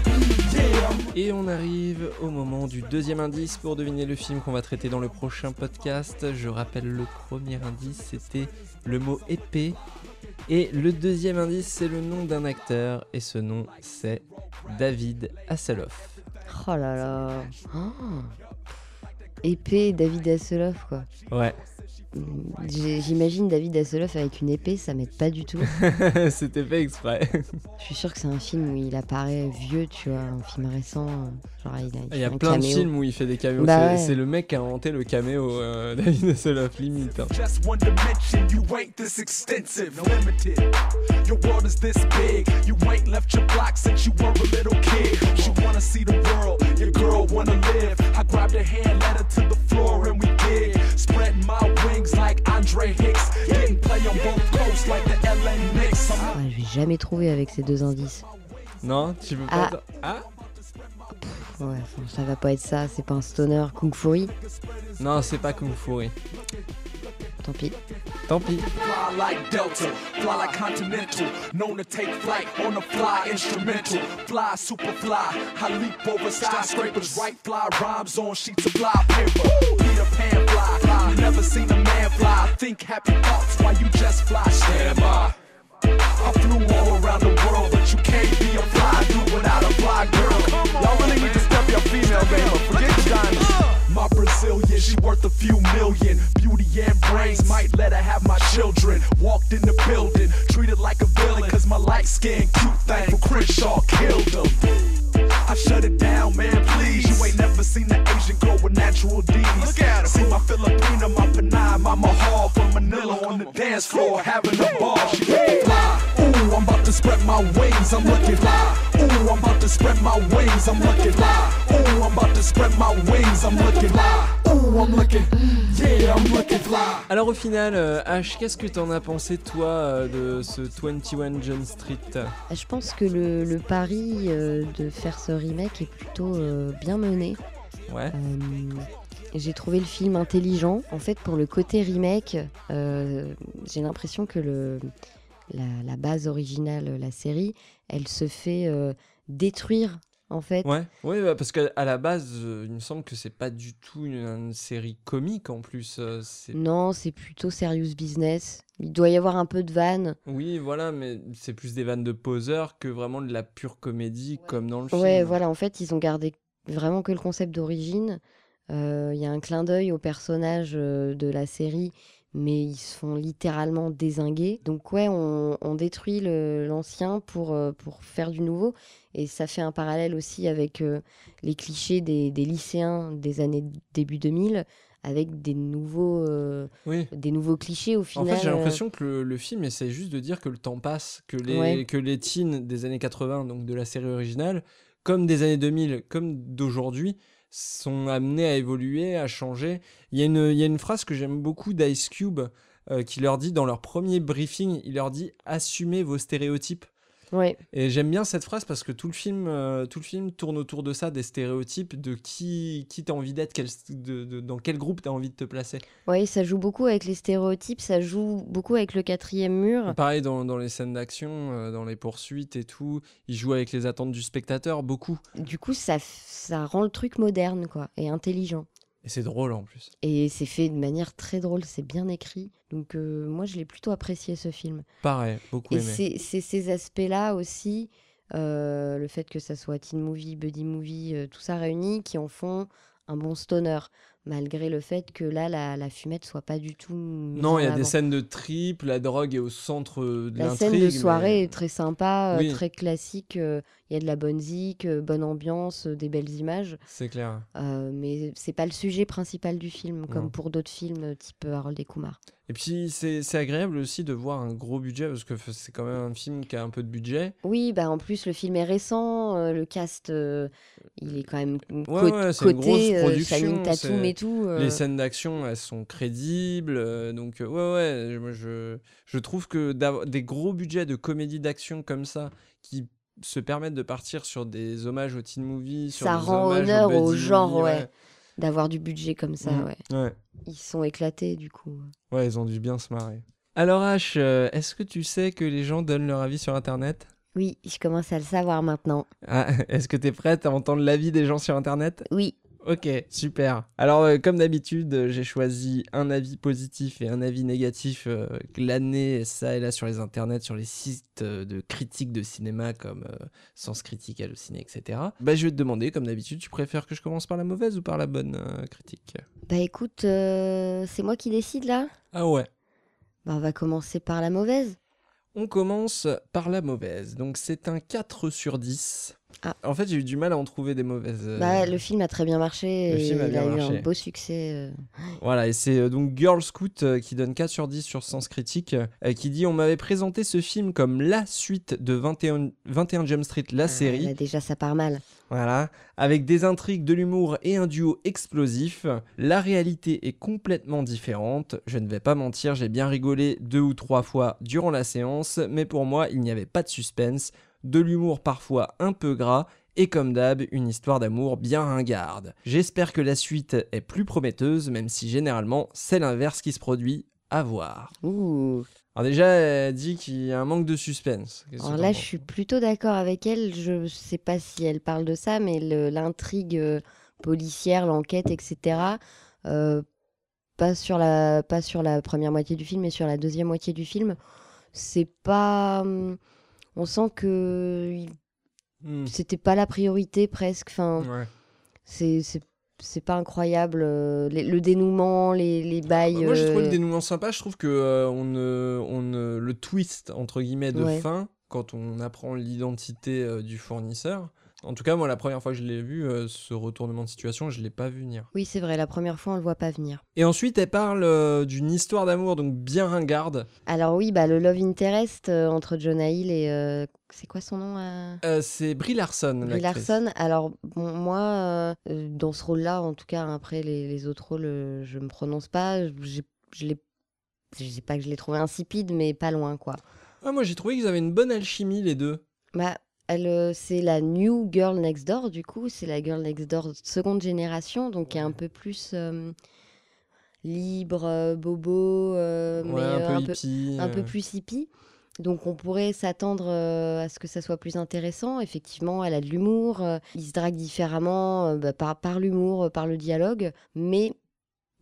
Et on arrive au moment du deuxième indice pour deviner le film qu'on va traiter dans le prochain podcast. Je rappelle le premier indice, c'était le mot épée. Et le deuxième indice, c'est le nom d'un acteur. Et ce nom, c'est David Hasselhoff. Oh là là. Oh. Épée David Hasselhoff, quoi. Ouais, J'imagine David Hasselhoff avec une épée, ça m'aide pas du tout. (laughs) c'était fait exprès. Je suis sûr que c'est un film où il apparaît vieux, tu vois, un film récent. Genre, il a, Il y a plein de films où il fait des caméos. Bah c'est ouais. le mec qui a inventé le caméo, euh, (laughs) David Hasselhoff, limite. hein. Just one dimension, you ain't this extensive, limited. Your world is this big, you ain't left your block since you were a little kid. She wanna see the world, your girl wanna live. I grabbed her hand, led her to the floor, and we did. Spread my wings like Andre Hicks, getting play on both coasts like the LA Knicks. I'm Ouais, je vais jamais trouver avec ces deux indices. Non, tu veux Ah. pas. Ah Ouais, enfin, ça va pas être ça, c'est pas un stoner Kung Fury. Non, c'est pas Kung Fury. Tant pis. Tant pis. Fly like Delta, fly like Continental, known to take flight on a fly instrumental. Fly, super fly, I leap over skyscrapers, write fly rhymes on sheets of fly paper. Peter Pan fly, you never seen a man fly. Think happy thoughts while you just fly. Stand by. I flew all around the world, but you can't be a fly dude without a fly girl. Y'all really need to step your female game up. Forget the diamonds. My Brazilian, she worth a few million. Beauty and brains might let her have my children. Walked in the building, treated like a villain, cause my light skin cute thing from Crenshaw killed him. I shut it down, man, please. You ain't never seen the Asian girl with natural D's. Look at her. See my Filipina, my Panay, my Mahal from Manila on the dance floor having a ball. She fly. Ooh, I'm about to spread my wings. I'm looking fly. Ooh, I'm about to spread my wings. I'm looking fly. Ooh, I'm about to spread my wings. I'm looking fly. Ooh, I'm looking. Yeah, I'm looking fly. Alors au final, euh, H, qu'est-ce que t'en as pensé toi euh, de ce 21 John Street? Je pense que le, le pari euh, de faire ce remake est plutôt euh, bien mené. Ouais. Euh, j'ai trouvé le film intelligent. En fait, pour le côté remake, euh, j'ai l'impression que le, la, la base originale, la série, elle se fait euh, détruire. En fait, Ouais, ouais, bah, parce qu'à à la base, euh, il me semble que c'est pas du tout une, une série comique en plus. euh, non, c'est plutôt serious business. Il doit y avoir un peu de vanne. Oui, voilà, mais c'est plus des vannes de poseurs que vraiment de la pure comédie comme dans le film. Ouais, voilà, en fait, ils ont gardé vraiment que le concept d'origine. Euh, Il y a un clin d'œil aux personnages euh, de la série, mais ils se font littéralement désinguer. Donc, ouais, on, on détruit l'ancien pour, euh, pour faire du nouveau. Et ça fait un parallèle aussi avec euh, les clichés des, des lycéens des années début 2000, avec des nouveaux, euh, Oui. des nouveaux clichés au En final. fait, j'ai l'impression que le, le film essaie juste de dire que le temps passe, que les, Ouais. que les teens des années 80, donc de la série originale, comme des années 2000, comme d'aujourd'hui, sont amenés à évoluer, à changer. Il y a une, phrase que j'aime beaucoup d'Ice Cube euh, qui leur dit dans leur premier briefing, il leur dit assumez vos stéréotypes. Ouais. Et j'aime bien cette phrase parce que tout le film, euh, tout le film tourne autour de ça, des stéréotypes, de qui, qui t'as envie d'être, quel- de- de- dans quel groupe t'as envie de te placer. Ouais, ça joue beaucoup avec les stéréotypes, ça joue beaucoup avec le quatrième mur. Pareil dans, dans les scènes d'action, euh, dans les poursuites et tout, il joue avec les attentes du spectateur beaucoup. Du coup, ça, ça rend le truc moderne, quoi, et intelligent. Et c'est drôle en plus. Et c'est fait de manière très drôle, c'est bien écrit. Donc euh, moi, je l'ai plutôt apprécié ce film. Pareil, beaucoup Et aimé. c'est c'est ces aspects-là aussi, euh, le fait que ça soit teen movie, buddy movie, euh, tout ça réuni, qui en font un bon stoner. Malgré le fait que là, la, la fumette soit pas du tout. Non, il y a des scènes de trip, la drogue est au centre de La scène de mais- soirée est très sympa, euh, Oui. très classique. euh, Il y a de la bonne zik, euh, bonne ambiance, des belles images. C'est clair. Euh, mais c'est pas le sujet principal du film, comme Non. pour d'autres films type Harold et Kumar. Et puis c'est c'est agréable aussi de voir un gros budget parce que c'est quand même un film qui a un peu de budget. Oui, bah en plus le film est récent, euh, le cast euh, il est quand même Ouais, co- ouais, coté, euh, Tatum et tout. Les scènes d'action, elles sont crédibles. donc, ouais, ouais, je, je trouve que des gros budgets de comédie d'action comme ça, qui se permettent de partir sur des hommages au teen movie, sur ça des rend hommages honneur au genre, movie, ouais, d'avoir du budget comme ça, Mm, ouais. ouais. Ils sont éclatés du coup. Ouais, ils ont dû bien se marrer. Alors H, euh, est-ce que tu sais que les gens donnent leur avis sur Internet? Oui, je commence à le savoir maintenant. ah, (laughs) Est-ce que tu es prête à entendre l'avis des gens sur Internet? Oui. Ok, super. Alors, euh, comme d'habitude, euh, j'ai choisi un avis positif et un avis négatif euh, glanés ça et là sur les internets, sur les sites euh, de critiques de cinéma comme euh, Sens Critique, Allociné, etc. Bah, je vais te demander, comme d'habitude, tu préfères que je commence par la mauvaise ou par la bonne euh, critique? Bah écoute, euh, c'est moi qui décide là Ah ouais. Bah on va commencer par la mauvaise. On commence par la mauvaise. Donc, c'est un 4 sur 10. Ah. En fait, j'ai eu du mal à en trouver des mauvaises. euh, Bah le film a très bien marché le et film a il bien a eu marché. un beau succès. euh. Voilà, et c'est euh, donc Girl Scout qui donne 4 sur 10 sur Sens Critique, qui dit On m'avait présenté ce film comme la suite de 21, 21 Jump Street, la Ah, série. là, déjà ça part mal. Voilà, avec des intrigues, de l'humour et un duo explosif. La réalité est complètement différente. Je ne vais pas mentir, j'ai bien rigolé deux ou trois fois durant la séance, mais pour moi, il n'y avait pas de suspense, de l'humour parfois un peu gras. Et comme d'hab, une histoire d'amour bien ringarde. J'espère que la suite est plus prometteuse, même si généralement c'est l'inverse qui se produit. À voir. Ouh. Alors déjà, elle dit qu'il y a un manque de suspense. Alors là, je suis plutôt d'accord avec elle. Je sais pas si elle parle de ça, mais l'intrigue euh, policière, l'enquête, etc. euh, pas sur la pas sur la première moitié du film, mais sur la deuxième moitié du film, c'est pas. hum, On sent que Hmm. c'était pas la priorité presque. Enfin, Ouais. c'est pas incroyable. euh, les- le dénouement, les, les bails. Moi, j'ai trouvé le euh, dénouement sympa. Je trouve que euh, on, le twist entre guillemets de Ouais. fin quand on apprend l'identité du fournisseur. En tout cas, moi, la première fois que je l'ai vu, euh, ce retournement de situation, je l'ai pas vu venir. Oui, c'est vrai. La première fois, on le voit pas venir. Et ensuite, elle parle euh, d'une histoire d'amour donc bien ringarde. Alors oui, bah, le love interest euh, entre Jonah Hill et... c'est quoi son nom c'est Brie Larson. Brie. Larson. Alors bon, moi, dans ce rôle-là, en tout cas, après les, les autres rôles, je me prononce pas. Je. Je sais pas que je l'ai trouvé insipide, mais pas loin, quoi. Ah, moi, j'ai trouvé qu'ils avaient une bonne alchimie les deux. Bah, elle, euh, c'est la new girl next door, du coup. C'est la girl next door seconde génération, donc qui est un peu plus euh, libre, euh, bobo, euh, Ouais, mais un euh, peu hippie, un peu euh. plus hippie. Donc on pourrait s'attendre euh, à ce que ça soit plus intéressant. Effectivement, elle a de l'humour, euh, il se drague différemment euh, bah, par, par l'humour, euh, par le dialogue, mais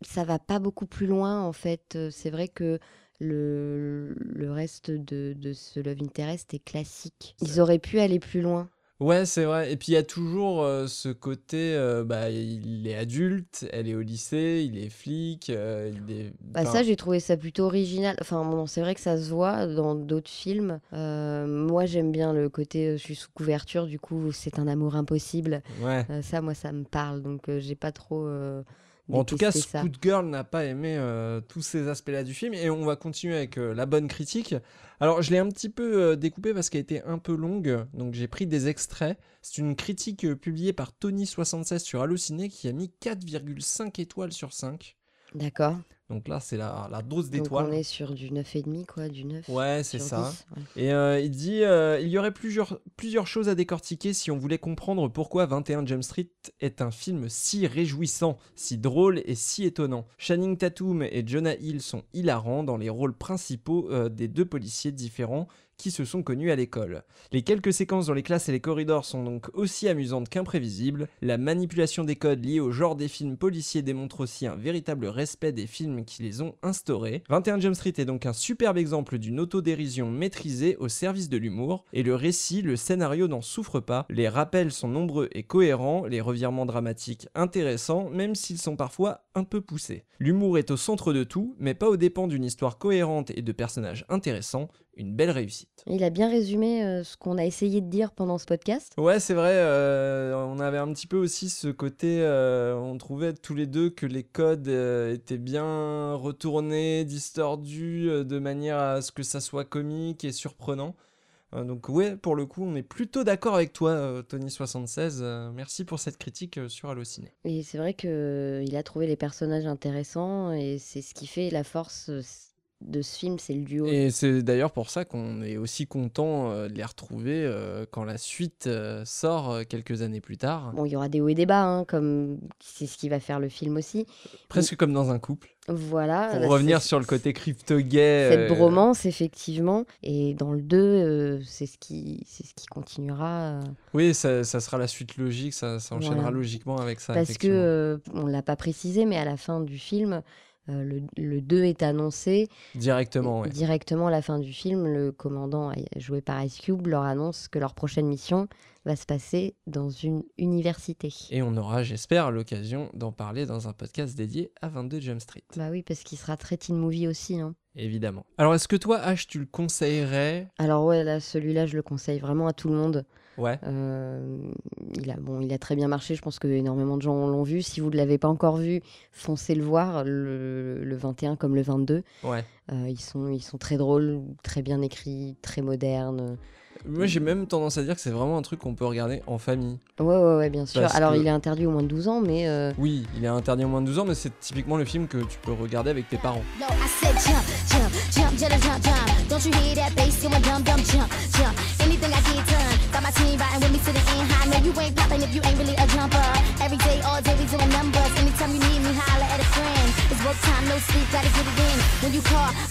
ça va pas beaucoup plus loin en fait. Euh, C'est vrai que le, le reste de, de ce Love Interest est classique. Ils auraient pu aller plus loin. Ouais, c'est vrai. Et puis il y a toujours euh, ce côté, euh, bah, il est adulte, elle est au lycée, il est flic, euh, il est. Bah ça, j'ai trouvé ça plutôt original. Enfin, bon, c'est vrai que ça se voit dans d'autres films. Moi, j'aime bien le côté je suis sous couverture, du coup, c'est un amour impossible. Ouais. Ça, moi, ça me parle, donc j'ai pas trop. Bon, en tout cas. Scoot Girl n'a pas aimé euh, tous ces aspects-là du film et on va continuer avec euh, la bonne critique. Alors, je l'ai un petit peu euh, découpé parce qu'elle était un peu longue, donc j'ai pris des extraits. C'est une critique euh, publiée par Tony76 sur Allociné qui a mis 4,5 étoiles sur 5. D'accord. Donc là, c'est la, la dose Donc d'étoiles. on est sur du 9,5, quoi, du 9. Ouais, c'est ça. 10, ouais. Et euh, il dit euh, il y aurait plusieurs, plusieurs choses à décortiquer si on voulait comprendre pourquoi 21 Jump Street est un film si réjouissant, si drôle et si étonnant. Channing Tatum et Jonah Hill sont hilarants dans les rôles principaux euh, des deux policiers différents qui se sont connus à l'école. Les quelques séquences dans les classes et les corridors sont donc aussi amusantes qu'imprévisibles. La manipulation des codes liés au genre des films policiers démontre aussi un véritable respect des films qui les ont instaurés. 21 Jump Street est donc un superbe exemple d'une autodérision maîtrisée au service de l'humour, et le récit, le scénario n'en souffre pas. Les rappels sont nombreux et cohérents, les revirements dramatiques intéressants, même s'ils sont parfois un peu poussés. L'humour est au centre de tout, mais pas aux dépens d'une histoire cohérente et de personnages intéressants. Une belle réussite. Il a bien résumé euh, ce qu'on a essayé de dire pendant ce podcast. Ouais, c'est vrai, euh, on avait un petit peu aussi ce côté, euh, on trouvait tous les deux que les codes euh, étaient bien retournés, distordus, euh, de manière à ce que ça soit comique et surprenant. Euh, donc ouais, pour le coup, on est plutôt d'accord avec toi, euh, Tony76. Euh, merci pour cette critique euh, sur Allociné. Et c'est vrai qu'il a trouvé les personnages intéressants et c'est ce qui fait la force euh, de ce film, c'est le duo. Et c'est d'ailleurs pour ça qu'on est aussi content euh, de les retrouver euh, quand la suite euh, sort quelques années plus tard. Bon, il y aura des hauts et des bas, hein, comme c'est ce qui va faire le film aussi. Presque comme dans un couple. Voilà. Pour bah, revenir sur le côté crypto-gay. Cette euh, bromance, effectivement. Et dans le 2, euh, c'est ce, qui, ce qui continuera. euh, Oui, ça, ça sera la suite logique, ça, ça enchaînera Voilà. logiquement avec ça. Parce que, on l'a pas précisé, mais à la fin du film, euh, le, le 2 est annoncé. Directement, ouais. Directement à la fin du film, le commandant joué par Ice Cube leur annonce que leur prochaine mission va se passer dans une université. Et on aura, j'espère, l'occasion d'en parler dans un podcast dédié à 22 Jump Street. Bah oui, parce qu'il sera très teen movie aussi. hein. Évidemment. Alors, est-ce que toi, H, tu le conseillerais? Alors ouais, là, celui-là, je le conseille vraiment à tout le monde. Ouais. Euh, il, a, bon, il a très bien marché, je pense que énormément de gens l'ont vu. Si vous ne l'avez pas encore vu, foncez le voir, le, le 21 comme le 22. Ouais. Euh, ils, sont, ils sont très drôles, très bien écrits, très modernes. Moi, j'ai même tendance à dire que c'est vraiment un truc qu'on peut regarder en famille. Ouais, ouais, ouais, bien sûr. Parce Alors, que- il est interdit au moins de 12 ans, mais... euh, Oui, il est interdit en moins de 12 ans, mais c'est typiquement le film que tu peux regarder avec tes parents. No, I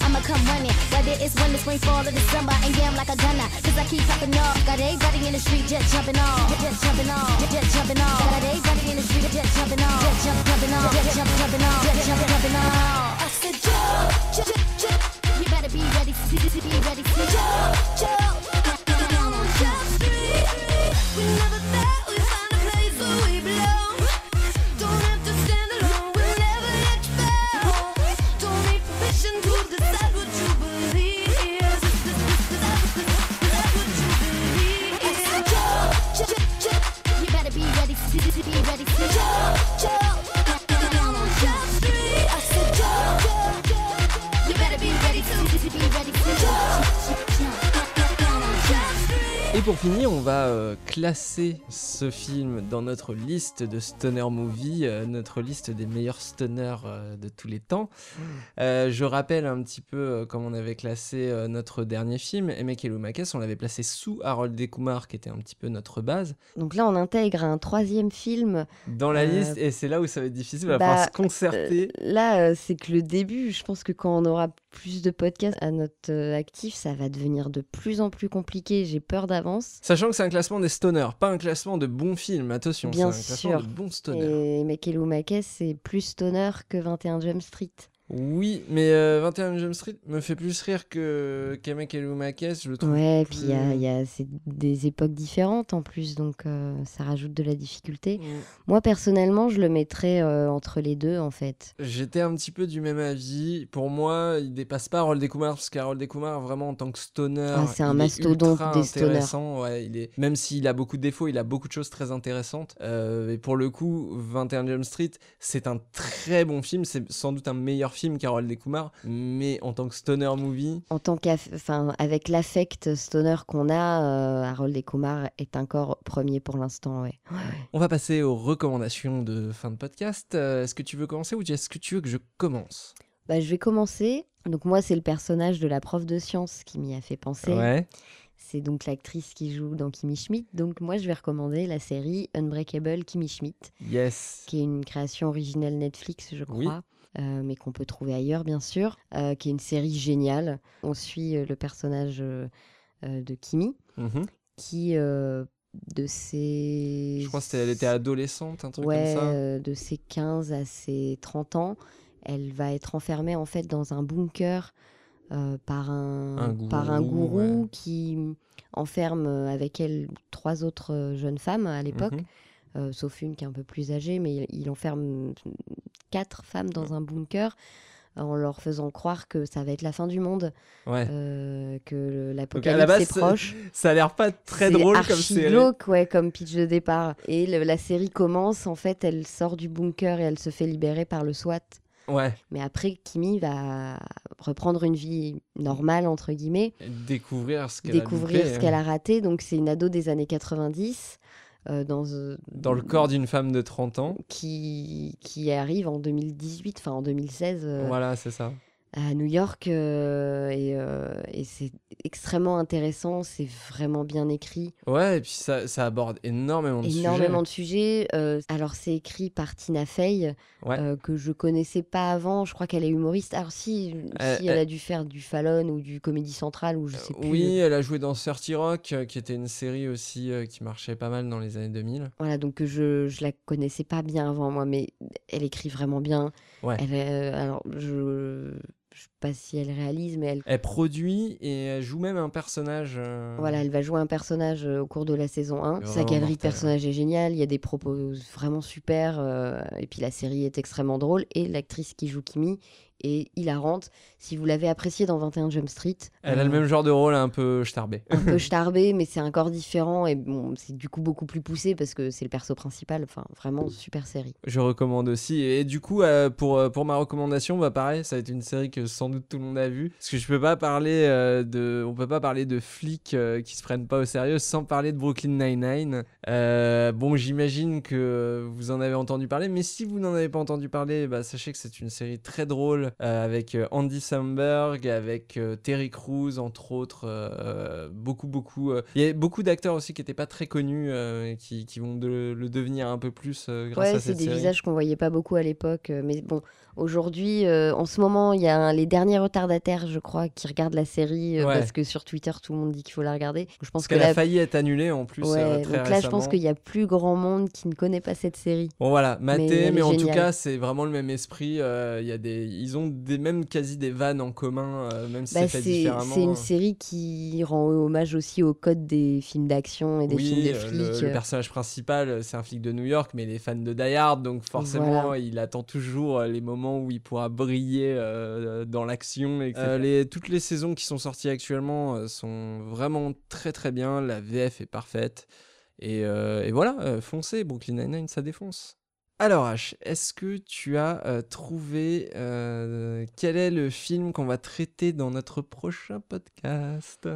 said jump, jump, jump, jump, jump, jump. Don't you hear that bass going dumb, dumb, jump, jump. Anything I get done, got my team riding with me to the end. High, no, you ain't popping if you ain't really a jumper. Every day, all day, we doing numbers. Anytime you need me, holla at a friend. It's work time, no sleep, gotta get it in. When you call, I'ma come running. Whether it's winter, spring, fall, or December, and yeah, I'm like a gunner. Cause I keep popping off. Got everybody in the street just jumping off, just jumping off, just jumping off. Got everybody in the street just jumping off, just jump, jumping off, just jump, jumping off, just jump, jumping off. I said jump, jump, jump. You better be ready, be ready, jump, jump. Down on Jump Street. We never pour finir, on va euh, classer ce film dans notre liste de stoner movie, euh, notre liste des meilleurs stoners euh, de tous les temps. Euh, je rappelle un petit peu euh, comme on avait classé notre dernier film, Emek Makes, on l'avait placé sous Harold Kumar, qui était un petit peu notre base, Donc là, on intègre un troisième film. dans la liste, et c'est là où ça va être difficile, il va bah, falloir se concerter. Là, c'est que le début, je pense que quand on aura plus de podcasts à notre actif, ça va devenir de plus en plus compliqué. J'ai peur Sachant que c'est un classement des stoners, pas un classement de bons films, attention, c'est Bien un classement sûr. de bons stoners. Et Mekelu Makes, c'est plus stoner que 21 Jump Street. Oui, mais euh, 21 Jump Street me fait plus rire que Kamek et Makes, je le trouve. Ouais, puis il y a, il y a- c'est des époques différentes en plus, donc euh, ça rajoute de la difficulté. Mm. Moi, personnellement, je le mettrais euh, entre les deux, en fait. J'étais un petit peu du même avis. Pour moi, il dépasse pas Harold Kumar parce qu'Harold Kumar, vraiment en tant que stoner, Ah, c'est un mastodonte des stoners. intéressant. Ouais, il est même s'il a beaucoup de défauts, il a beaucoup de choses très intéressantes. Euh, et pour le coup, 21 Jump Street, c'est un très bon film. C'est sans doute un meilleur film qu'Harold Kumar, mais en tant que stoner movie, En tant qu'affect, avec l'affect stoner qu'on a, euh, Harold et Kumar est encore premier pour l'instant, ouais. on va passer aux recommandations de fin de podcast. Euh, est-ce que tu veux commencer ou est-ce que tu veux que je commence? Bah, je vais commencer. Donc moi, c'est le personnage de la prof de sciences qui m'y a fait penser. Ouais. C'est donc l'actrice qui joue dans Kimi Schmidt. Donc moi, je vais recommander la série Unbreakable Kimi Schmidt, Yes. qui est une création originale Netflix, je Oui. Euh, mais qu'on peut trouver ailleurs, bien sûr, euh, qui est une série géniale. On suit euh, le personnage de Kimi, Mhm. qui, de ses... Je crois que c'était- elle était adolescente, un truc ouais, comme ça. de ses 15 à ses 30 ans, elle va être enfermée en fait dans un bunker euh, par, un, Un par un gourou, gourou ouais. qui enferme avec elle trois autres jeunes femmes à l'époque, Mhm. euh, sauf une qui est un peu plus âgée, mais il, il enferme quatre femmes dans un bunker en leur faisant croire que ça va être la fin du monde, Ouais. euh, que l'apocalypse est proche. (laughs) ça a l'air pas très drôle comme série. ouais, comme pitch de départ. Et le- la série commence, en fait, elle sort du bunker et elle se fait libérer par le SWAT. Ouais. Mais après, Kimi va reprendre une vie normale, entre guillemets, Découvrir ce qu'elle a a raté. Donc, c'est une ado des années 90. Euh, dans, euh, Dans le corps d'une femme de 30 ans. qui, qui arrive en 2018, enfin en 2016, euh, Voilà, c'est ça. À New York. euh, et euh, et c'est extrêmement intéressant, c'est vraiment bien écrit. Ouais, et puis ça, ça aborde énormément de Énormément sujets. de sujets. euh, alors, c'est écrit par Tina Fey, Ouais. que je connaissais pas avant. Je crois qu'elle est humoriste. Alors, si, si elle a dû faire du Fallon ou du Comédie Centrale, ou je sais plus. Oui, elle a joué dans 30 Rock, qui était une série aussi qui marchait pas mal dans les années 2000. Voilà, donc je je la connaissais pas bien avant moi, mais elle écrit vraiment bien. Ouais. Elle, est- alors, je je sais pas si elle réalise, mais elle, Elle produit et elle joue même un personnage. euh, voilà, elle va jouer un personnage euh, au cours de la saison 1. Sa galerie de personnages est géniale, il y a des propos vraiment super, euh, et puis la série est extrêmement drôle, et l'actrice qui joue Kimi est hilarante. Si vous l'avez appréciée dans 21 Jump Street, Elle a le euh, même genre de rôle un peu starbé. un peu (laughs) starbé, mais c'est encore différent, et bon, c'est du coup beaucoup plus poussé parce que c'est le perso principal. Enfin, vraiment super série. Je recommande aussi. Et du coup, euh, pour, euh, pour ma recommandation, bah pareil, ça va être une série que sans doute tout le monde a vue. Parce que je peux pas parler euh, de, on peut pas parler de flics qui se prennent pas au sérieux sans parler de Brooklyn Nine-Nine. Bon, j'imagine que vous en avez entendu parler, mais si vous n'en avez pas entendu parler, bah, sachez que c'est une série très drôle avec euh, Andy Samberg, avec euh, Terry Crews, entre autres. euh, beaucoup, beaucoup. euh, Il y a beaucoup d'acteurs aussi qui n'étaient pas très connus, euh, qui, qui vont de- le devenir un peu plus euh, grâce Ouais, à c'est cette des série. visages qu'on voyait pas beaucoup à l'époque. euh, Mais bon, aujourd'hui, euh, en ce moment, il y a un- les derniers retardataires, je crois, qui regardent la série euh, Ouais. parce que sur Twitter, tout le monde dit qu'il faut la regarder. Je pense Parce que qu'elle a là, failli être annulée en plus. ouais, euh, donc là, je pense qu'il y a plus grand monde qui ne connaît pas cette série. Bon voilà, maté, mais, en tout cas, c'est vraiment le même esprit. Il y a des, ils ont des, même quasi des vannes en commun, même si Bah, c'est différemment. c'est une série qui rend hommage aussi au code des films d'action et des oui, films de flics. le, le personnage principal, c'est un flic de New York, mais il est fan de Die Hard, donc forcément, Voilà. il attend toujours les moments où il pourra briller euh, dans l'action. Euh, toutes les saisons qui sont sorties actuellement euh, sont vraiment très très bien. La VF est parfaite. Et, et voilà, foncez, Brooklyn Nine-Nine, ça défonce. Alors H, est-ce que tu as trouvé quel est le film qu'on va traiter dans notre prochain podcast?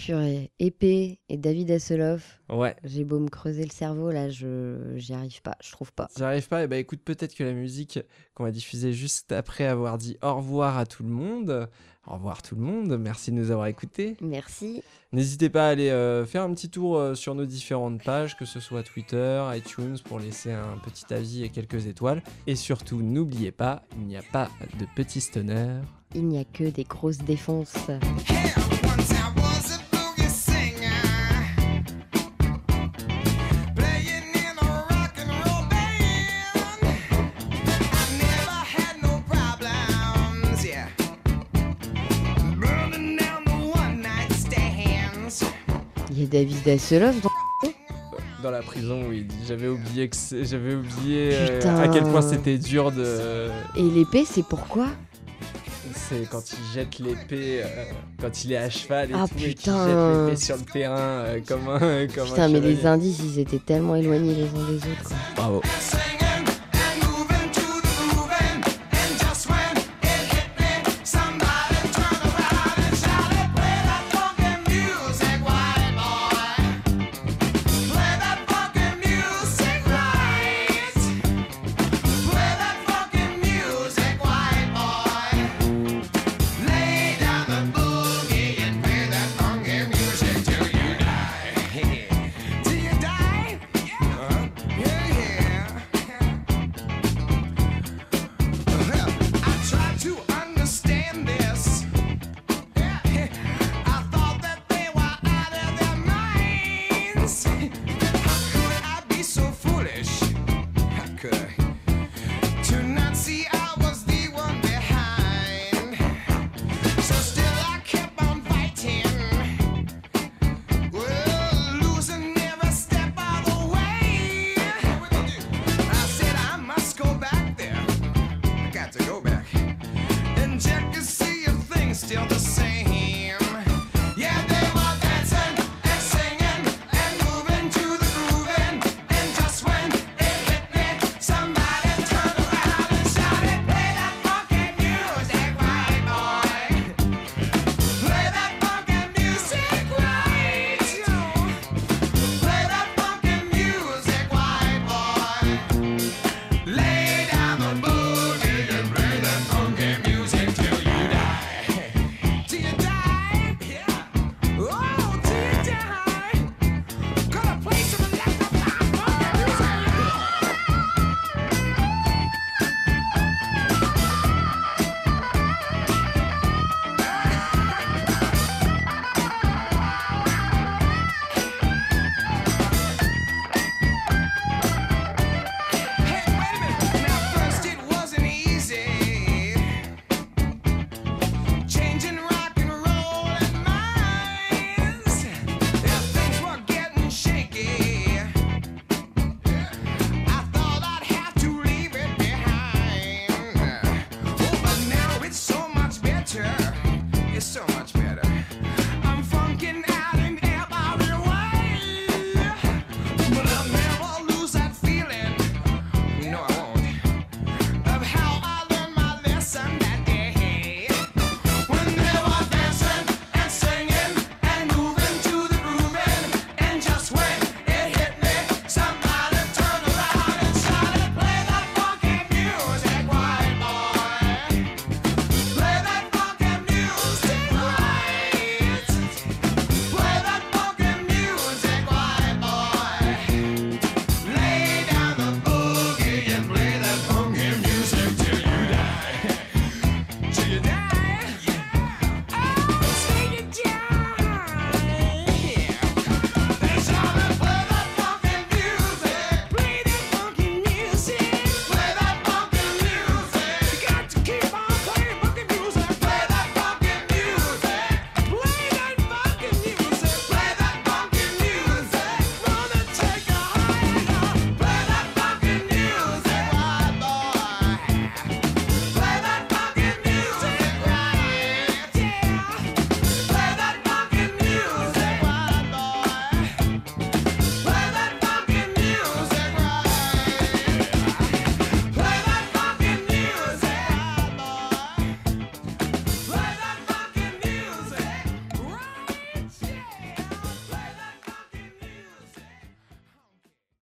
Purée, épée et David Hasselhoff. Ouais. J'ai beau me creuser le cerveau, là, je j'y arrive pas, je trouve pas. J'y arrive pas, et bah écoute, peut-être que la musique qu'on va diffuser juste après avoir dit au revoir à tout le monde. Au revoir tout le monde, merci de nous avoir écoutés. Merci. N'hésitez pas à aller euh, faire un petit tour euh, sur nos différentes pages, que ce soit Twitter, iTunes, pour laisser un petit avis et quelques étoiles. Et surtout, n'oubliez pas, il n'y a pas de petits stunners. Il n'y a que des grosses défonces. David Hasselhoff dans... Dans la prison, oui, j'avais oublié que j'avais oublié euh, Putain. à quel point c'était dur de. Et l'épée, c'est pourquoi? C'est quand il jette l'épée, euh, quand il est à cheval et Ah, tout, et putain. jette l'épée sur le terrain euh, comme un, comme un Putain, mais les indices, ils étaient tellement éloignés les uns des autres, quoi. Bravo. foolish. How could I? So much.